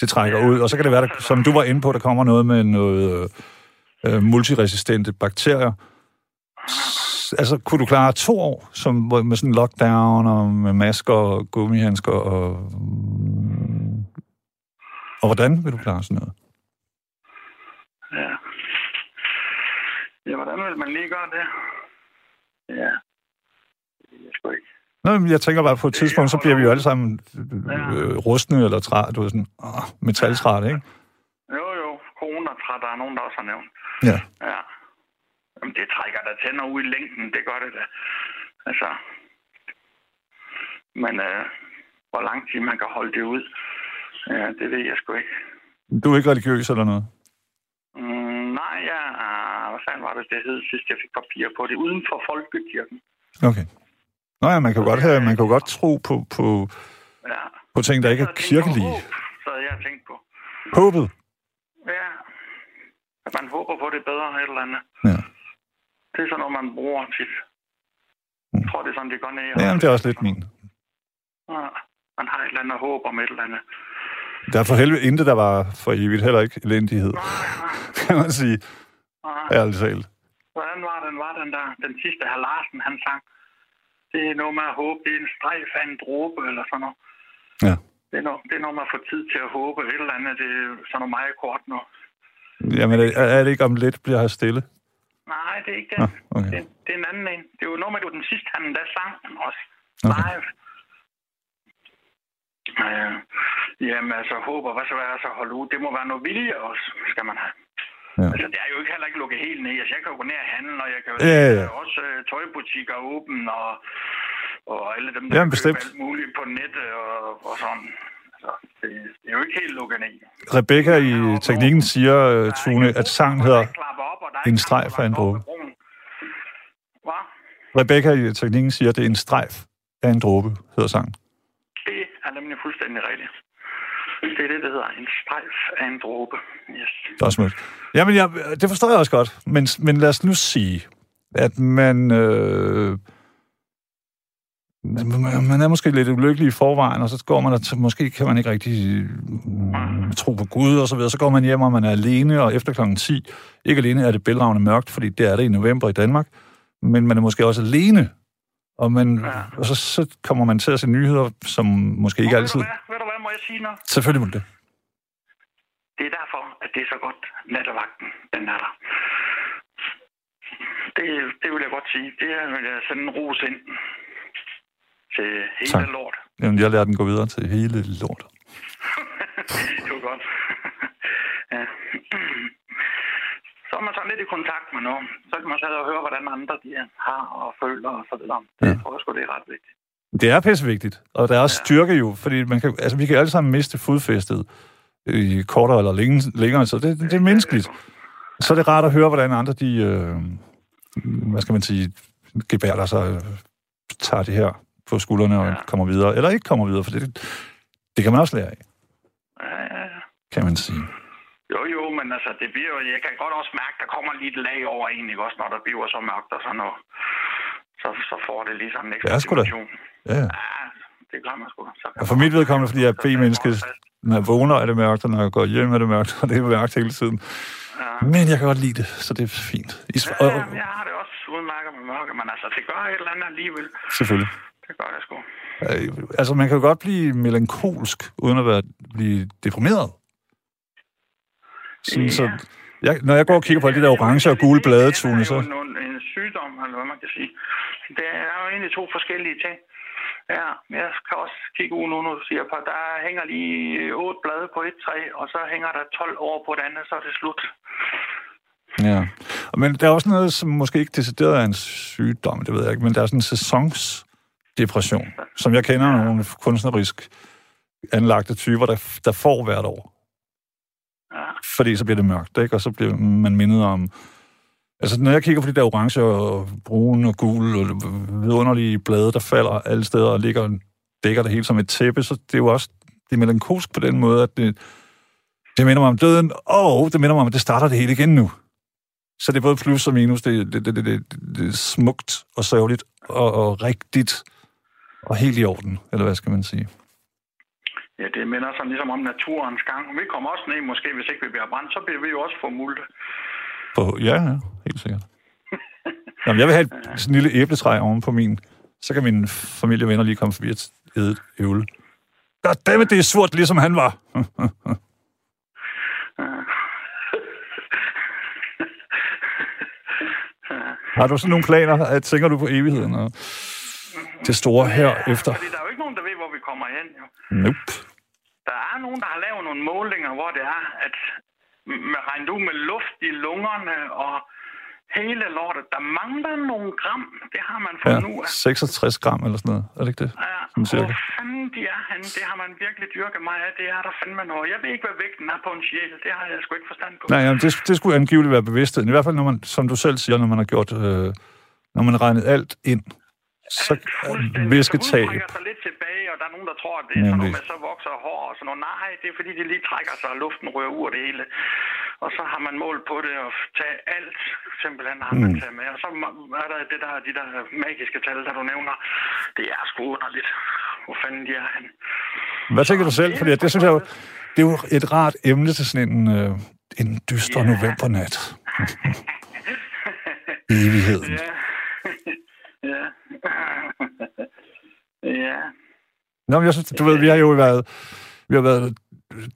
det trækker ud, og så kan det være, der, som du var inde på, der kommer noget med noget øh, øh multiresistente bakterier. altså, kunne du klare to år som, med sådan lockdown og med masker og gummihandsker og... Mm, og hvordan vil du klare sådan noget? Ja. Ja, hvordan vil man lige gøre det? Ja. Jeg skal ikke. Nå, men jeg tænker bare, på et Det tidspunkt, så bliver vi jo alle sammen øh, rustne eller træt, du ved sådan, åh, metaltræt, ikke? Jo, jo. Corona-træt, der er nogen, der også har nævnt. Ja. Ja. Jamen, det trækker da tænder ud i længden. Det gør det da. Altså. Men øh, hvor lang tid man kan holde det ud, ja, det ved jeg sgu ikke. Du er ikke religiøs eller noget? Mm, nej, ja, uh, hvad fanden var det, det hed sidst, jeg fik papir på det? Uden for folkekirken. Okay. Nå ja, man kan godt, have, man kan godt tro på, på, Ja. på ting, der ikke er kirkelige. håb, Så jeg tænkt på. Håbet. Ja. At man håber på det bedre et eller andet. Ja. Det er sådan noget, man bruger tit. Mm. Jeg tror, det er sådan, det går ned. Ja, men det er også lidt min. Ja. Man har et eller andet håb om et eller andet. Der er for helvede intet, der var for evigt. Heller ikke elendighed, Nej, nej, kan man sige. nej. Ærligt talt. Hvordan var den, var den der, den sidste her Larsen, han sang? Det er noget med at håbe, det er en strejf af en dråbe, eller sådan noget. Ja. Det er, noget, det er noget med at få tid til at håbe, et eller andet, det er sådan noget meget kort nu. Jamen, er, er det ikke om lidt bliver her stille? Nej, det er ikke Nå, det. okay. det. Det er en anden en. Det er jo noget med, det var den sidste, han der sang den også. Okay. Live. Øh, jamen altså, håber, hvad så er så holde ud? Det må være noget vilje også, skal man have. Ja. Altså, det er jo ikke heller ikke lukket helt ned. Altså, jeg kan jo gå ned og handle, og jeg kan jo Ja, ja, øh, også øh, tøjbutikker åbne, og, og alle dem, der Jamen, bestemt. alt muligt på nettet og, og sådan. Altså, det, det er jo ikke helt lukket ned. Rebecca i teknikken siger, øh, Tune, at sangen hedder En streg for en dråbe. Hvad? Rebecca i teknikken siger, at det er en strejf af en dråbe, hedder sangen. Det er nemlig fuldstændig rigtigt. Det er det, der hedder en strejf af en dråbe. Yes. Det er smukt. Jamen, jeg, det forstår jeg også godt. Men, men lad os nu sige, at man... Øh, man er måske lidt ulykkelig i forvejen, og så går man, og t- måske kan man ikke rigtig mm, tro på Gud og så videre. Så går man hjem, og man er alene, og efter klokken 10, ikke alene er det bælragende mørkt, fordi det er det i november i Danmark, men man er måske også alene, og, man, Ja. og så, så kommer man til at se nyheder, som måske ikke Og altid... Ved du, hvad? ved du hvad, må jeg sige noget? Selvfølgelig må det. Det er derfor, at det er så godt, nattevagten, den er der. Det, det vil jeg godt sige. Det er, vil jeg sende en ros ind til hele Tak. lort. Jamen, jeg lader den gå videre til hele lort. det var godt. ja. Så er man så lidt i kontakt med nogen. Så kan man så høre, hvordan andre de har og føler og så videre. Det ja. tror jeg sgu, det er ret vigtigt. Det er pissevigtigt, og der er også styrke jo, fordi man kan, altså, vi kan alle sammen miste fodfæstet i kortere eller længe, længere, så det, det er menneskeligt. Så er det rart at høre, hvordan andre, de, øh, hvad skal man sige, gebærder sig, tager det her på skuldrene og Ja. kommer videre, eller ikke kommer videre, for det, det kan man også lære af, Ja, ja, ja. kan man sige. Jo, jo, men altså, det bliver jeg kan godt også mærke, der kommer lige et lag over en, ikke også, når der bliver så mørkt og sådan noget. Så, så får det lige sådan en ekstra Ja, sgu da. Ja, ja. Ja, det gør man sgu. Så for mit vedkommende, fordi jeg er så B-menneske, når jeg vågner er det mørkt, og når jeg går hjem er det mørkt, og det er mørkt hele tiden. Ja. Men jeg kan godt lide det, så det er fint. I, Ja, og, ja, jeg har det også udmærket med mørke, men altså, det gør et eller andet alligevel. selvfølgelig. Det gør det sgu. Øh, altså, man kan jo godt blive melankolsk, uden at være, blive deprimeret. Sådan, så, Ja. jeg, når jeg går og kigger på alle de der orange og gule blade, Tune, så... Det er jo en sygdom, eller hvad man kan sige. Det er jo egentlig to forskellige ting. Ja, jeg kan også kigge ud nu, når du siger på, der hænger lige otte blade på et træ, og så hænger der 12 år på det andet, så er det slut. Ja. Men der er også noget, som måske ikke decideret er en sygdom, det ved jeg ikke, men der er sådan en sæsonsdepression, som jeg kender nogle kunstnerisk anlagte typer, der, der får hvert år. Ja, fordi så bliver det mørkt, ikke? og så bliver man mindet om... Altså, når jeg kigger på de der orange og brune og gule og vidunderlige blade, der falder alle steder og ligger, dækker det hele som et tæppe, så det er jo også det er melankolsk på den måde, at det, det minder mig om døden, og det minder mig om, at det starter det hele igen nu. Så det er både plus og minus. Det, det, det, det, det, det er smukt og sørgeligt og, og rigtigt og helt i orden, eller hvad skal man sige? ja det minder sådan ligesom om naturens gang. Vi kommer også ned, måske hvis ikke vi bliver brændt, så bliver vi jo også for multe. På, ja, ja, helt sikkert. Jamen, jeg vil have et, sådan en lille æbletræ oven på min. Så kan min familie og venner lige komme forbi og æde et æble. Goddammit, det er surt, ligesom han var. Har du sådan nogle planer? At tænker du på evigheden og det store her efter? Fordi der er jo ikke nogen, der ved, hvor vi kommer hen. Jo. Nope. Der er nogen, der har lavet nogle målinger, hvor det er, at man regner ud med luft i lungerne og hele lortet. Der mangler nogle gram. Det har man fået Ja, nu af. 66 gram eller sådan noget. Er det ikke det? Ja, Sådan hvor fanden de er han, det har man virkelig dyrket mig af. Det er der fandme noget. Jeg ved ikke, hvad vægten er på en sjæl. Det har jeg sgu ikke forstand på. Nej, jamen, det, det skulle angiveligt være bevidstheden. I hvert fald, når man, som du selv siger, når man har gjort, øh, når man har regnet alt ind, så væsketab. huden trækker sig lidt tilbage, og der er nogen, der tror, at det er sådan Nemlig. noget med, så vokser hår og sådan noget. Nej, det er fordi, de lige trækker sig, og luften rører ud af det hele. Og så har man målt på det og taget alt, simpelthen har man Mm. taget med. Og så er der det der, de der magiske tal, der du nævner. Det er sgu underligt. Hvor fanden de er hen. Hvad tænker du selv? Fordi det synes jeg jo, det er jo et rart emne til sådan en, øh, en dyster Ja. novembernat. Evigheden. Ja. ja. ja. Nå, men jeg synes, du ved, vi har jo været, vi har været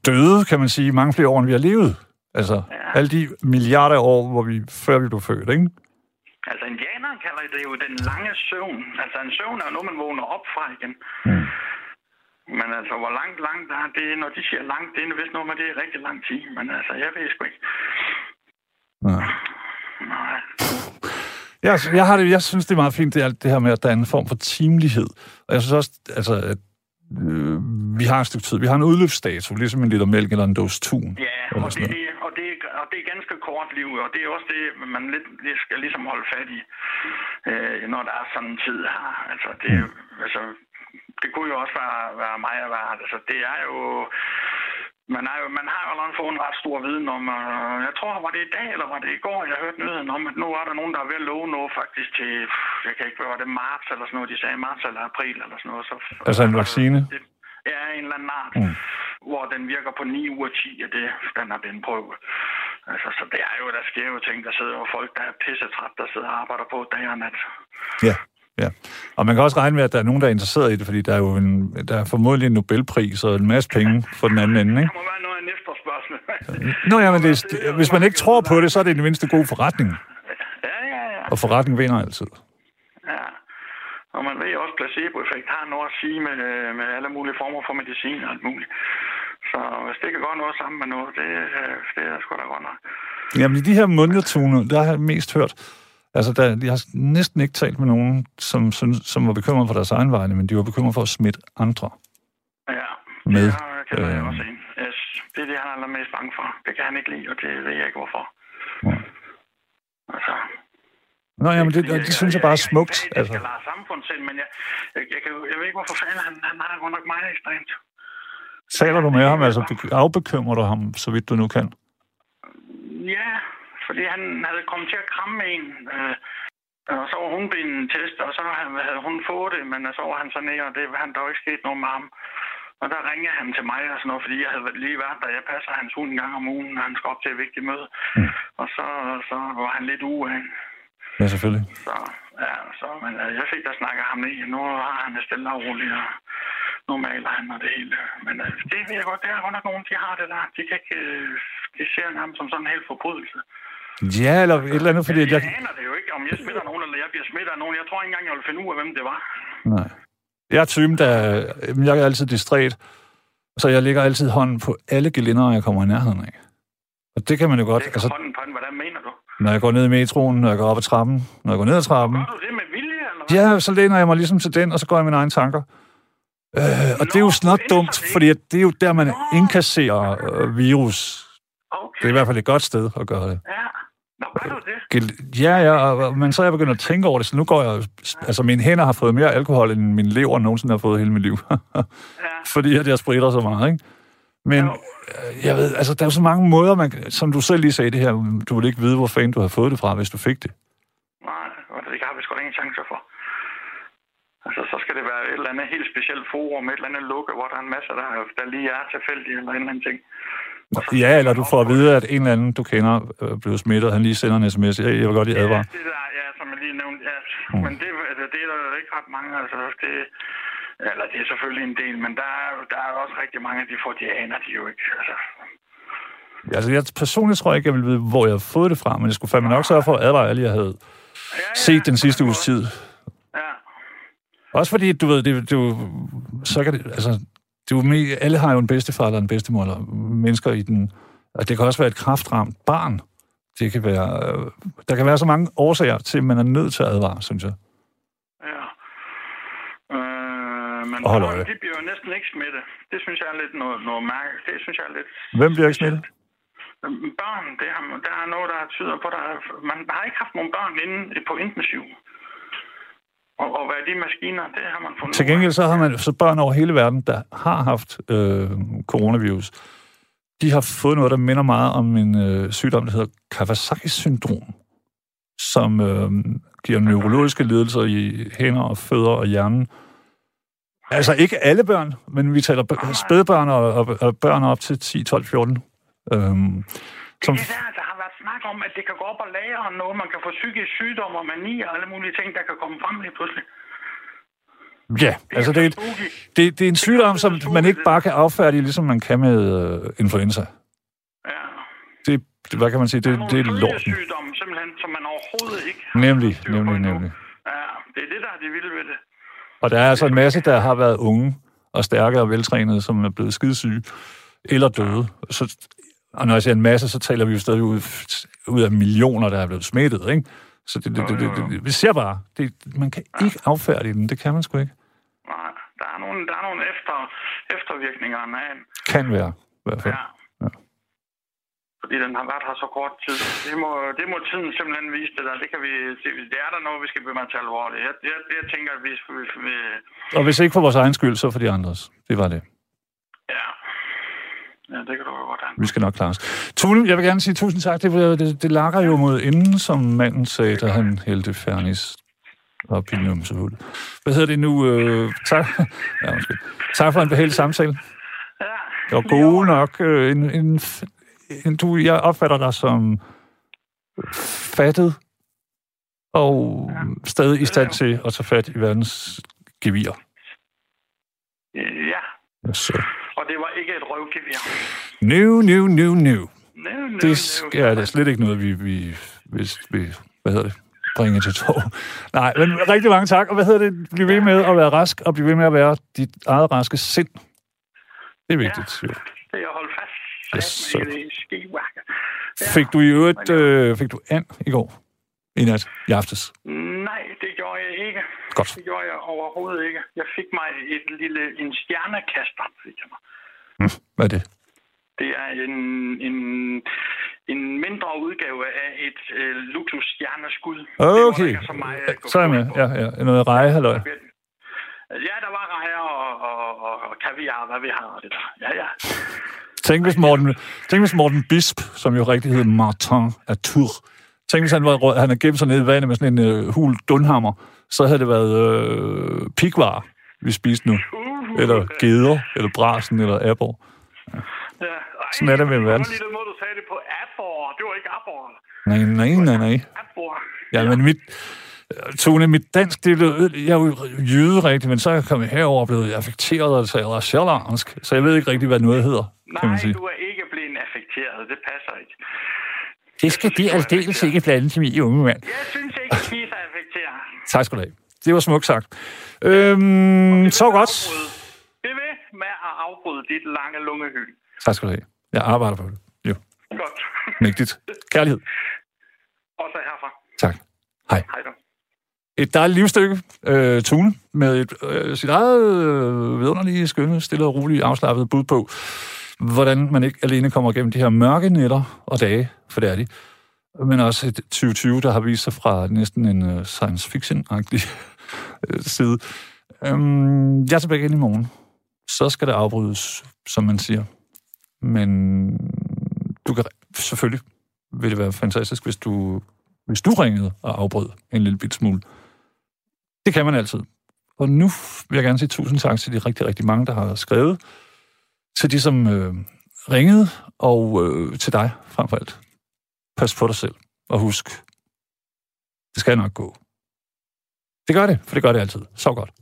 døde, kan man sige, mange flere år, end vi har levet. Altså, Ja. alle de milliarder år, hvor vi, før vi blev født, ikke? Altså, indianerne kalder det jo den lange søvn. Altså, en søvn er jo noget, man vågner op fra igen. Mm. Men altså, hvor langt, langt er det, når de siger langt, det er vist noget med, det er rigtig lang tid. Men altså, jeg ved sgu ikke. Nej. Nej. Jeg, jeg, har det, jeg synes, det er meget fint, det, er alt det her med, at der er en form for timelighed. Og jeg synes også, altså, at øh, vi har et stykke tid. Vi har en udløbsdato, ligesom en liter mælk eller en dåse tun. Ja, og det, og, det, og det er ganske kort liv, og det er også det, man lidt, lidt skal ligesom holde fat i, øh, når der er sådan en tid her. Altså, det, er jo- altså, det kunne jo også være, være mig at være. Altså, det er jo... Man, er jo, man har jo allerede fået en ret stor viden om, øh, jeg tror, var det i dag, eller var det i går, jeg hørte nyheden om, at nu er der nogen, der er ved at love noget faktisk til, jeg kan ikke, hvad var det, marts eller sådan noget, de sagde marts eller april eller sådan noget. Så, Altså en vaccine? Ja, en eller anden art, Mm. hvor den virker på 9 ud af 10 af det, den har blevet prøvet. Altså, så det er jo, der sker jo ting, der sidder jo folk, der er pissetræt, der sidder og arbejder på dag og nat. Ja, ja. Og man kan også regne med, at der er nogen, der er interesseret i det, fordi der er jo en, der er formodentlig en Nobelpris og en masse penge for den anden ende, ikke? Der må være noget af en efterspørgsel. Nå ja, men det, er- hvis man ikke tror på det, så er det i det mindste god forretning. ja, ja, ja. Og forretning vinder altid. ja. Og man ved også, at placeboeffekt har noget at sige med, med alle mulige former for medicin og alt muligt. Så hvis det kan gøre noget sammen med noget, det, øh, det er sgu da godt nok. Jamen, i de her månedtuner, der har jeg mest hørt... Altså, der, jeg har næsten ikke talt med nogen, som, synes, som var bekymret for deres egen vegne, men de var bekymret for at smitte andre. Ja, Med, det kan jeg øh, også en. Yes. Det er det, han er allermest bange for. Det kan han ikke lide, og det ved jeg ikke hvorfor. Ja. Altså, Nå, jamen, det, det synes jeg bare er smukt. Det Altså, skal lade samfundssind, men jeg, jeg, jeg, kan, jo- jeg ved ikke, hvorfor fanden han, han har godt nok meget ekstremt. taler du med ham? Altså, be- afbekymrer du ham, så vidt du nu kan? Ja, fordi han havde kommet til at kramme en, øh, og så var hun blevet en test, og så havde hun fået det, men så var han så nede, og det han der var ikke sket noget med ham. Og der ringede han til mig og sådan noget, fordi jeg havde lige været der. Jeg passer hans hund en gang om ugen, når han skal op til et vigtigt møde. Mm. Og så, så var han lidt uge af. Ja, selvfølgelig. Så, ja, så, men øh, jeg fik da snakket ham ned. Nu har han det stille og roligt, og nu maler han og det hele. Men øh, det ved jeg godt, det er godt nok nogen, de har det der. De kan ikke, øh, de ser nærmest som sådan en hel forbrydelse. Ja, eller et eller andet, fordi jeg, jeg... aner det jo ikke, om jeg smitter nogen, eller jeg bliver smittet af nogen. Jeg tror ikke engang, jeg vil finde ud af, hvem det var. Nej. Jeg er typen, der... Jeg er altid distræt, så jeg lægger altid hånden på alle gelænder, jeg kommer i nærheden af. Og det kan man jo godt... Lægger Altså, hånden på den, hvordan mener du? Når jeg går ned i metroen, når jeg går op ad trappen, når jeg går ned ad trappen, Gør du det med vilje, eller hvad? ja, så læner jeg mig ligesom til den, og så går jeg mine egne tanker. Øh, og det er jo Nå, snot dumt, fordi det er jo der, man indkasserer øh, virus. Okay. Det er i hvert fald et godt sted at gøre det. Ja. Nå, gør du det? Ja, ja, og- men så er jeg begyndt at tænke over det, så nu går jeg... Altså, mine hænder har fået mere alkohol, end min lever nogensinde har fået hele mit liv. Ja. Fordi at jeg spritter så meget, ikke? Men øh, jeg ved, altså, der er jo så mange måder, man, som du selv lige sagde det her, du vil ikke vide, hvor fanden du har fået det fra, hvis du fik det. Nej, det har vi sgu da ingen chance for. Altså, så skal det være et eller andet helt specielt forum, et eller andet lukke, hvor der er en masse, der, der lige er tilfældige eller en eller anden ting. Ja, eller du får at vide, at en eller anden, du kender, er blevet smittet, han lige sender en sms. Jeg, jeg vil godt lige advare. Ja, det der, ja, som lige nævnt, ja. Mm. Men det, altså, det er der ikke ret mange, altså. Det, eller det er selvfølgelig en del, men der er, der er også rigtig mange, de får, de aner de jo ikke. Altså. Altså, jeg personligt tror ikke, jeg vil vide, hvor jeg har fået det fra, men jeg skulle fandme nok sørge for at advare alle, jeg havde ja, ja, set den sidste uges tid. Ja. Også fordi, du ved, det, det, det så kan det, altså, det er jo, alle har jo en bedstefar eller en bedstemor, eller mennesker i den, og det kan også være et kraftramt barn. Det kan være, øh, der kan være så mange årsager til, at man er nødt til at advare, synes jeg. Ja. Øh, men Hold børn, de bliver jo næsten ikke smittet. Det synes jeg er lidt noget, noget mærke. Det synes jeg er lidt... Hvem bliver ikke smittet? Børn, det har, der er noget, der tyder på, der er, man har ikke haft nogen børn inde på intensiv. Og, og hvad er de maskiner, det har man fundet. Til gengæld så har man så børn over hele verden, der har haft øh, coronavirus. De har fået noget, der minder meget om en øh, sygdom, der hedder Kawasaki-syndrom, som øh, giver neurologiske lidelser i hænder og fødder og hjernen. Altså ikke alle børn, men vi taler spædbørn og, og, og børn op til 10, 12, 14. Øhm, som, Det er der, der har været snak om, at det kan gå op og lære noget. Man kan få psykisk sygdom og mani og alle mulige ting, der kan komme frem lige pludselig. ja, altså det er, et, det, det er en sygdom, som man ikke bare kan affærdige, ligesom man kan med øh, influenza. Ja. Det, det, hvad kan man sige, det, er det er lorten. følgesygdomme, simpelthen, som man overhovedet ikke har Nemlig, nemlig, nemlig. Ja, det er det, der er det vilde ved det. Og der er altså en masse, der har været unge og stærke og veltrænede, som er blevet skidesyge eller døde. Så, og når jeg siger en masse, så taler vi jo stadig ud, ud af millioner, der er blevet smittet, ikke? Så det, det, det, det, det, vi ser bare, det, man kan ikke affærdige den, det kan man sgu ikke. Nej, der er nogle, der er nogle efter, eftervirkninger af. Kan være, i hvert fald. Ja. Fordi den har været her så kort tid. Det må, det må tiden simpelthen vise det der. Det, kan vi, det, er der noget, vi skal begynde at tage alvorligt. Jeg, jeg, jeg tænker, at vi, vi, vi... Og hvis ikke for vores egen skyld, så for de andres. Det var det. Ja. Ja, det kan du jo godt have. Vi skal nok klare os. Tune, jeg vil gerne sige tusind tak. Det, det, det lakker jo mod inden, som manden sagde, da han hældte Fernis op i numsehul. Hvad hedder det nu? Øh, tak. Ja, undskyld. Tak for en behagelig samtale. Ja. Det var gode nok. Øh, en, en, du, jeg opfatter dig som fattet og stadig i stand til at tage fat i verdens gevir. Ja. Så. Og det var ikke et røvgevir. Nu, nu, nu, nu. Det sk- ja, det er slet ikke noget, vi, vi, hvis vi hvad hedder det, bringe til tog. Nej, men rigtig mange tak, og hvad hedder det, bliv ved med at være rask, og bliv ved med at være dit eget raske sind. Det er vigtigt. Ja. Det er jeg holdt skivakke. Fik du i øvrigt, øh, fik du and i går? I nat, i aftes? Nej, det gjorde jeg ikke. Godt. Det gjorde jeg overhovedet ikke. Jeg fik mig et lille, en stjernekaster, fik jeg mig. Hvad er det? Det er en, en, en mindre udgave af et øh, luksusstjerneskud. Det var Okay, så meget så er jeg med. Ja, ja. Noget reje, halløj. Ja, der var rejer og, og, og, og kaviar, hvad vi har og det der. Ja, ja. Tænk hvis Morten, tænk hvis Morten Bisp, som jo rigtig hedder Martin Atour, tænk hvis han, var, han havde gemt sig nede i vandet med sådan en øh, hul dunhammer, så havde det været øh, pikvar, vi spiste nu. Uh, Eller geder, eller brasen, eller abor. Ja. Ej, Sådan er det med det verden. var lige den måde, du sagde det på. Abor. Det var ikke abor. Nej, nej, nej, nej. Abor. Ja, men mit... Tone, mit dansk, det er øde- jeg er jo jyde rigtig, men så er jeg kommet herover og blevet affekteret og taler sjællandsk, så jeg ved ikke rigtig, hvad noget hedder, kan Nej, man sige. du er ikke blevet affekteret. Det passer ikke. Det skal de aldeles ikke blande til min unge mand. Jeg synes ikke, at vi er affekteret. Tak skal du have. Det var smukt sagt. Øhm, så godt. Det ved med at afbryde dit lange lungehyl. Tak skal du have. Jeg arbejder på det. Jo, Godt. mægtigt. Kærlighed. Også herfra. Tak. Hej. Hej då. Et dejligt livsstykke, øh, Tune, med et, øh, sit eget øh, vidunderlige, skønne, stille og roligt afslappet bud på, hvordan man ikke alene kommer igennem de her mørke nætter og dage, for det er de, men også et 2020, der har vist sig fra næsten en øh, science fiction-agtig øh, side. Øhm, jeg er tilbage igen i morgen. Så skal det afbrydes, som man siger. Men du kan selvfølgelig vil det være fantastisk, hvis du, hvis du ringede og afbrød en lille bit smule. Det kan man altid. Og nu vil jeg gerne sige tusind tak til de rigtig, rigtig mange, der har skrevet. Til de, som øh, ringede, og øh, til dig frem for alt. Pas på dig selv, og husk, det skal nok gå. Det gør det, for det gør det altid. Så godt.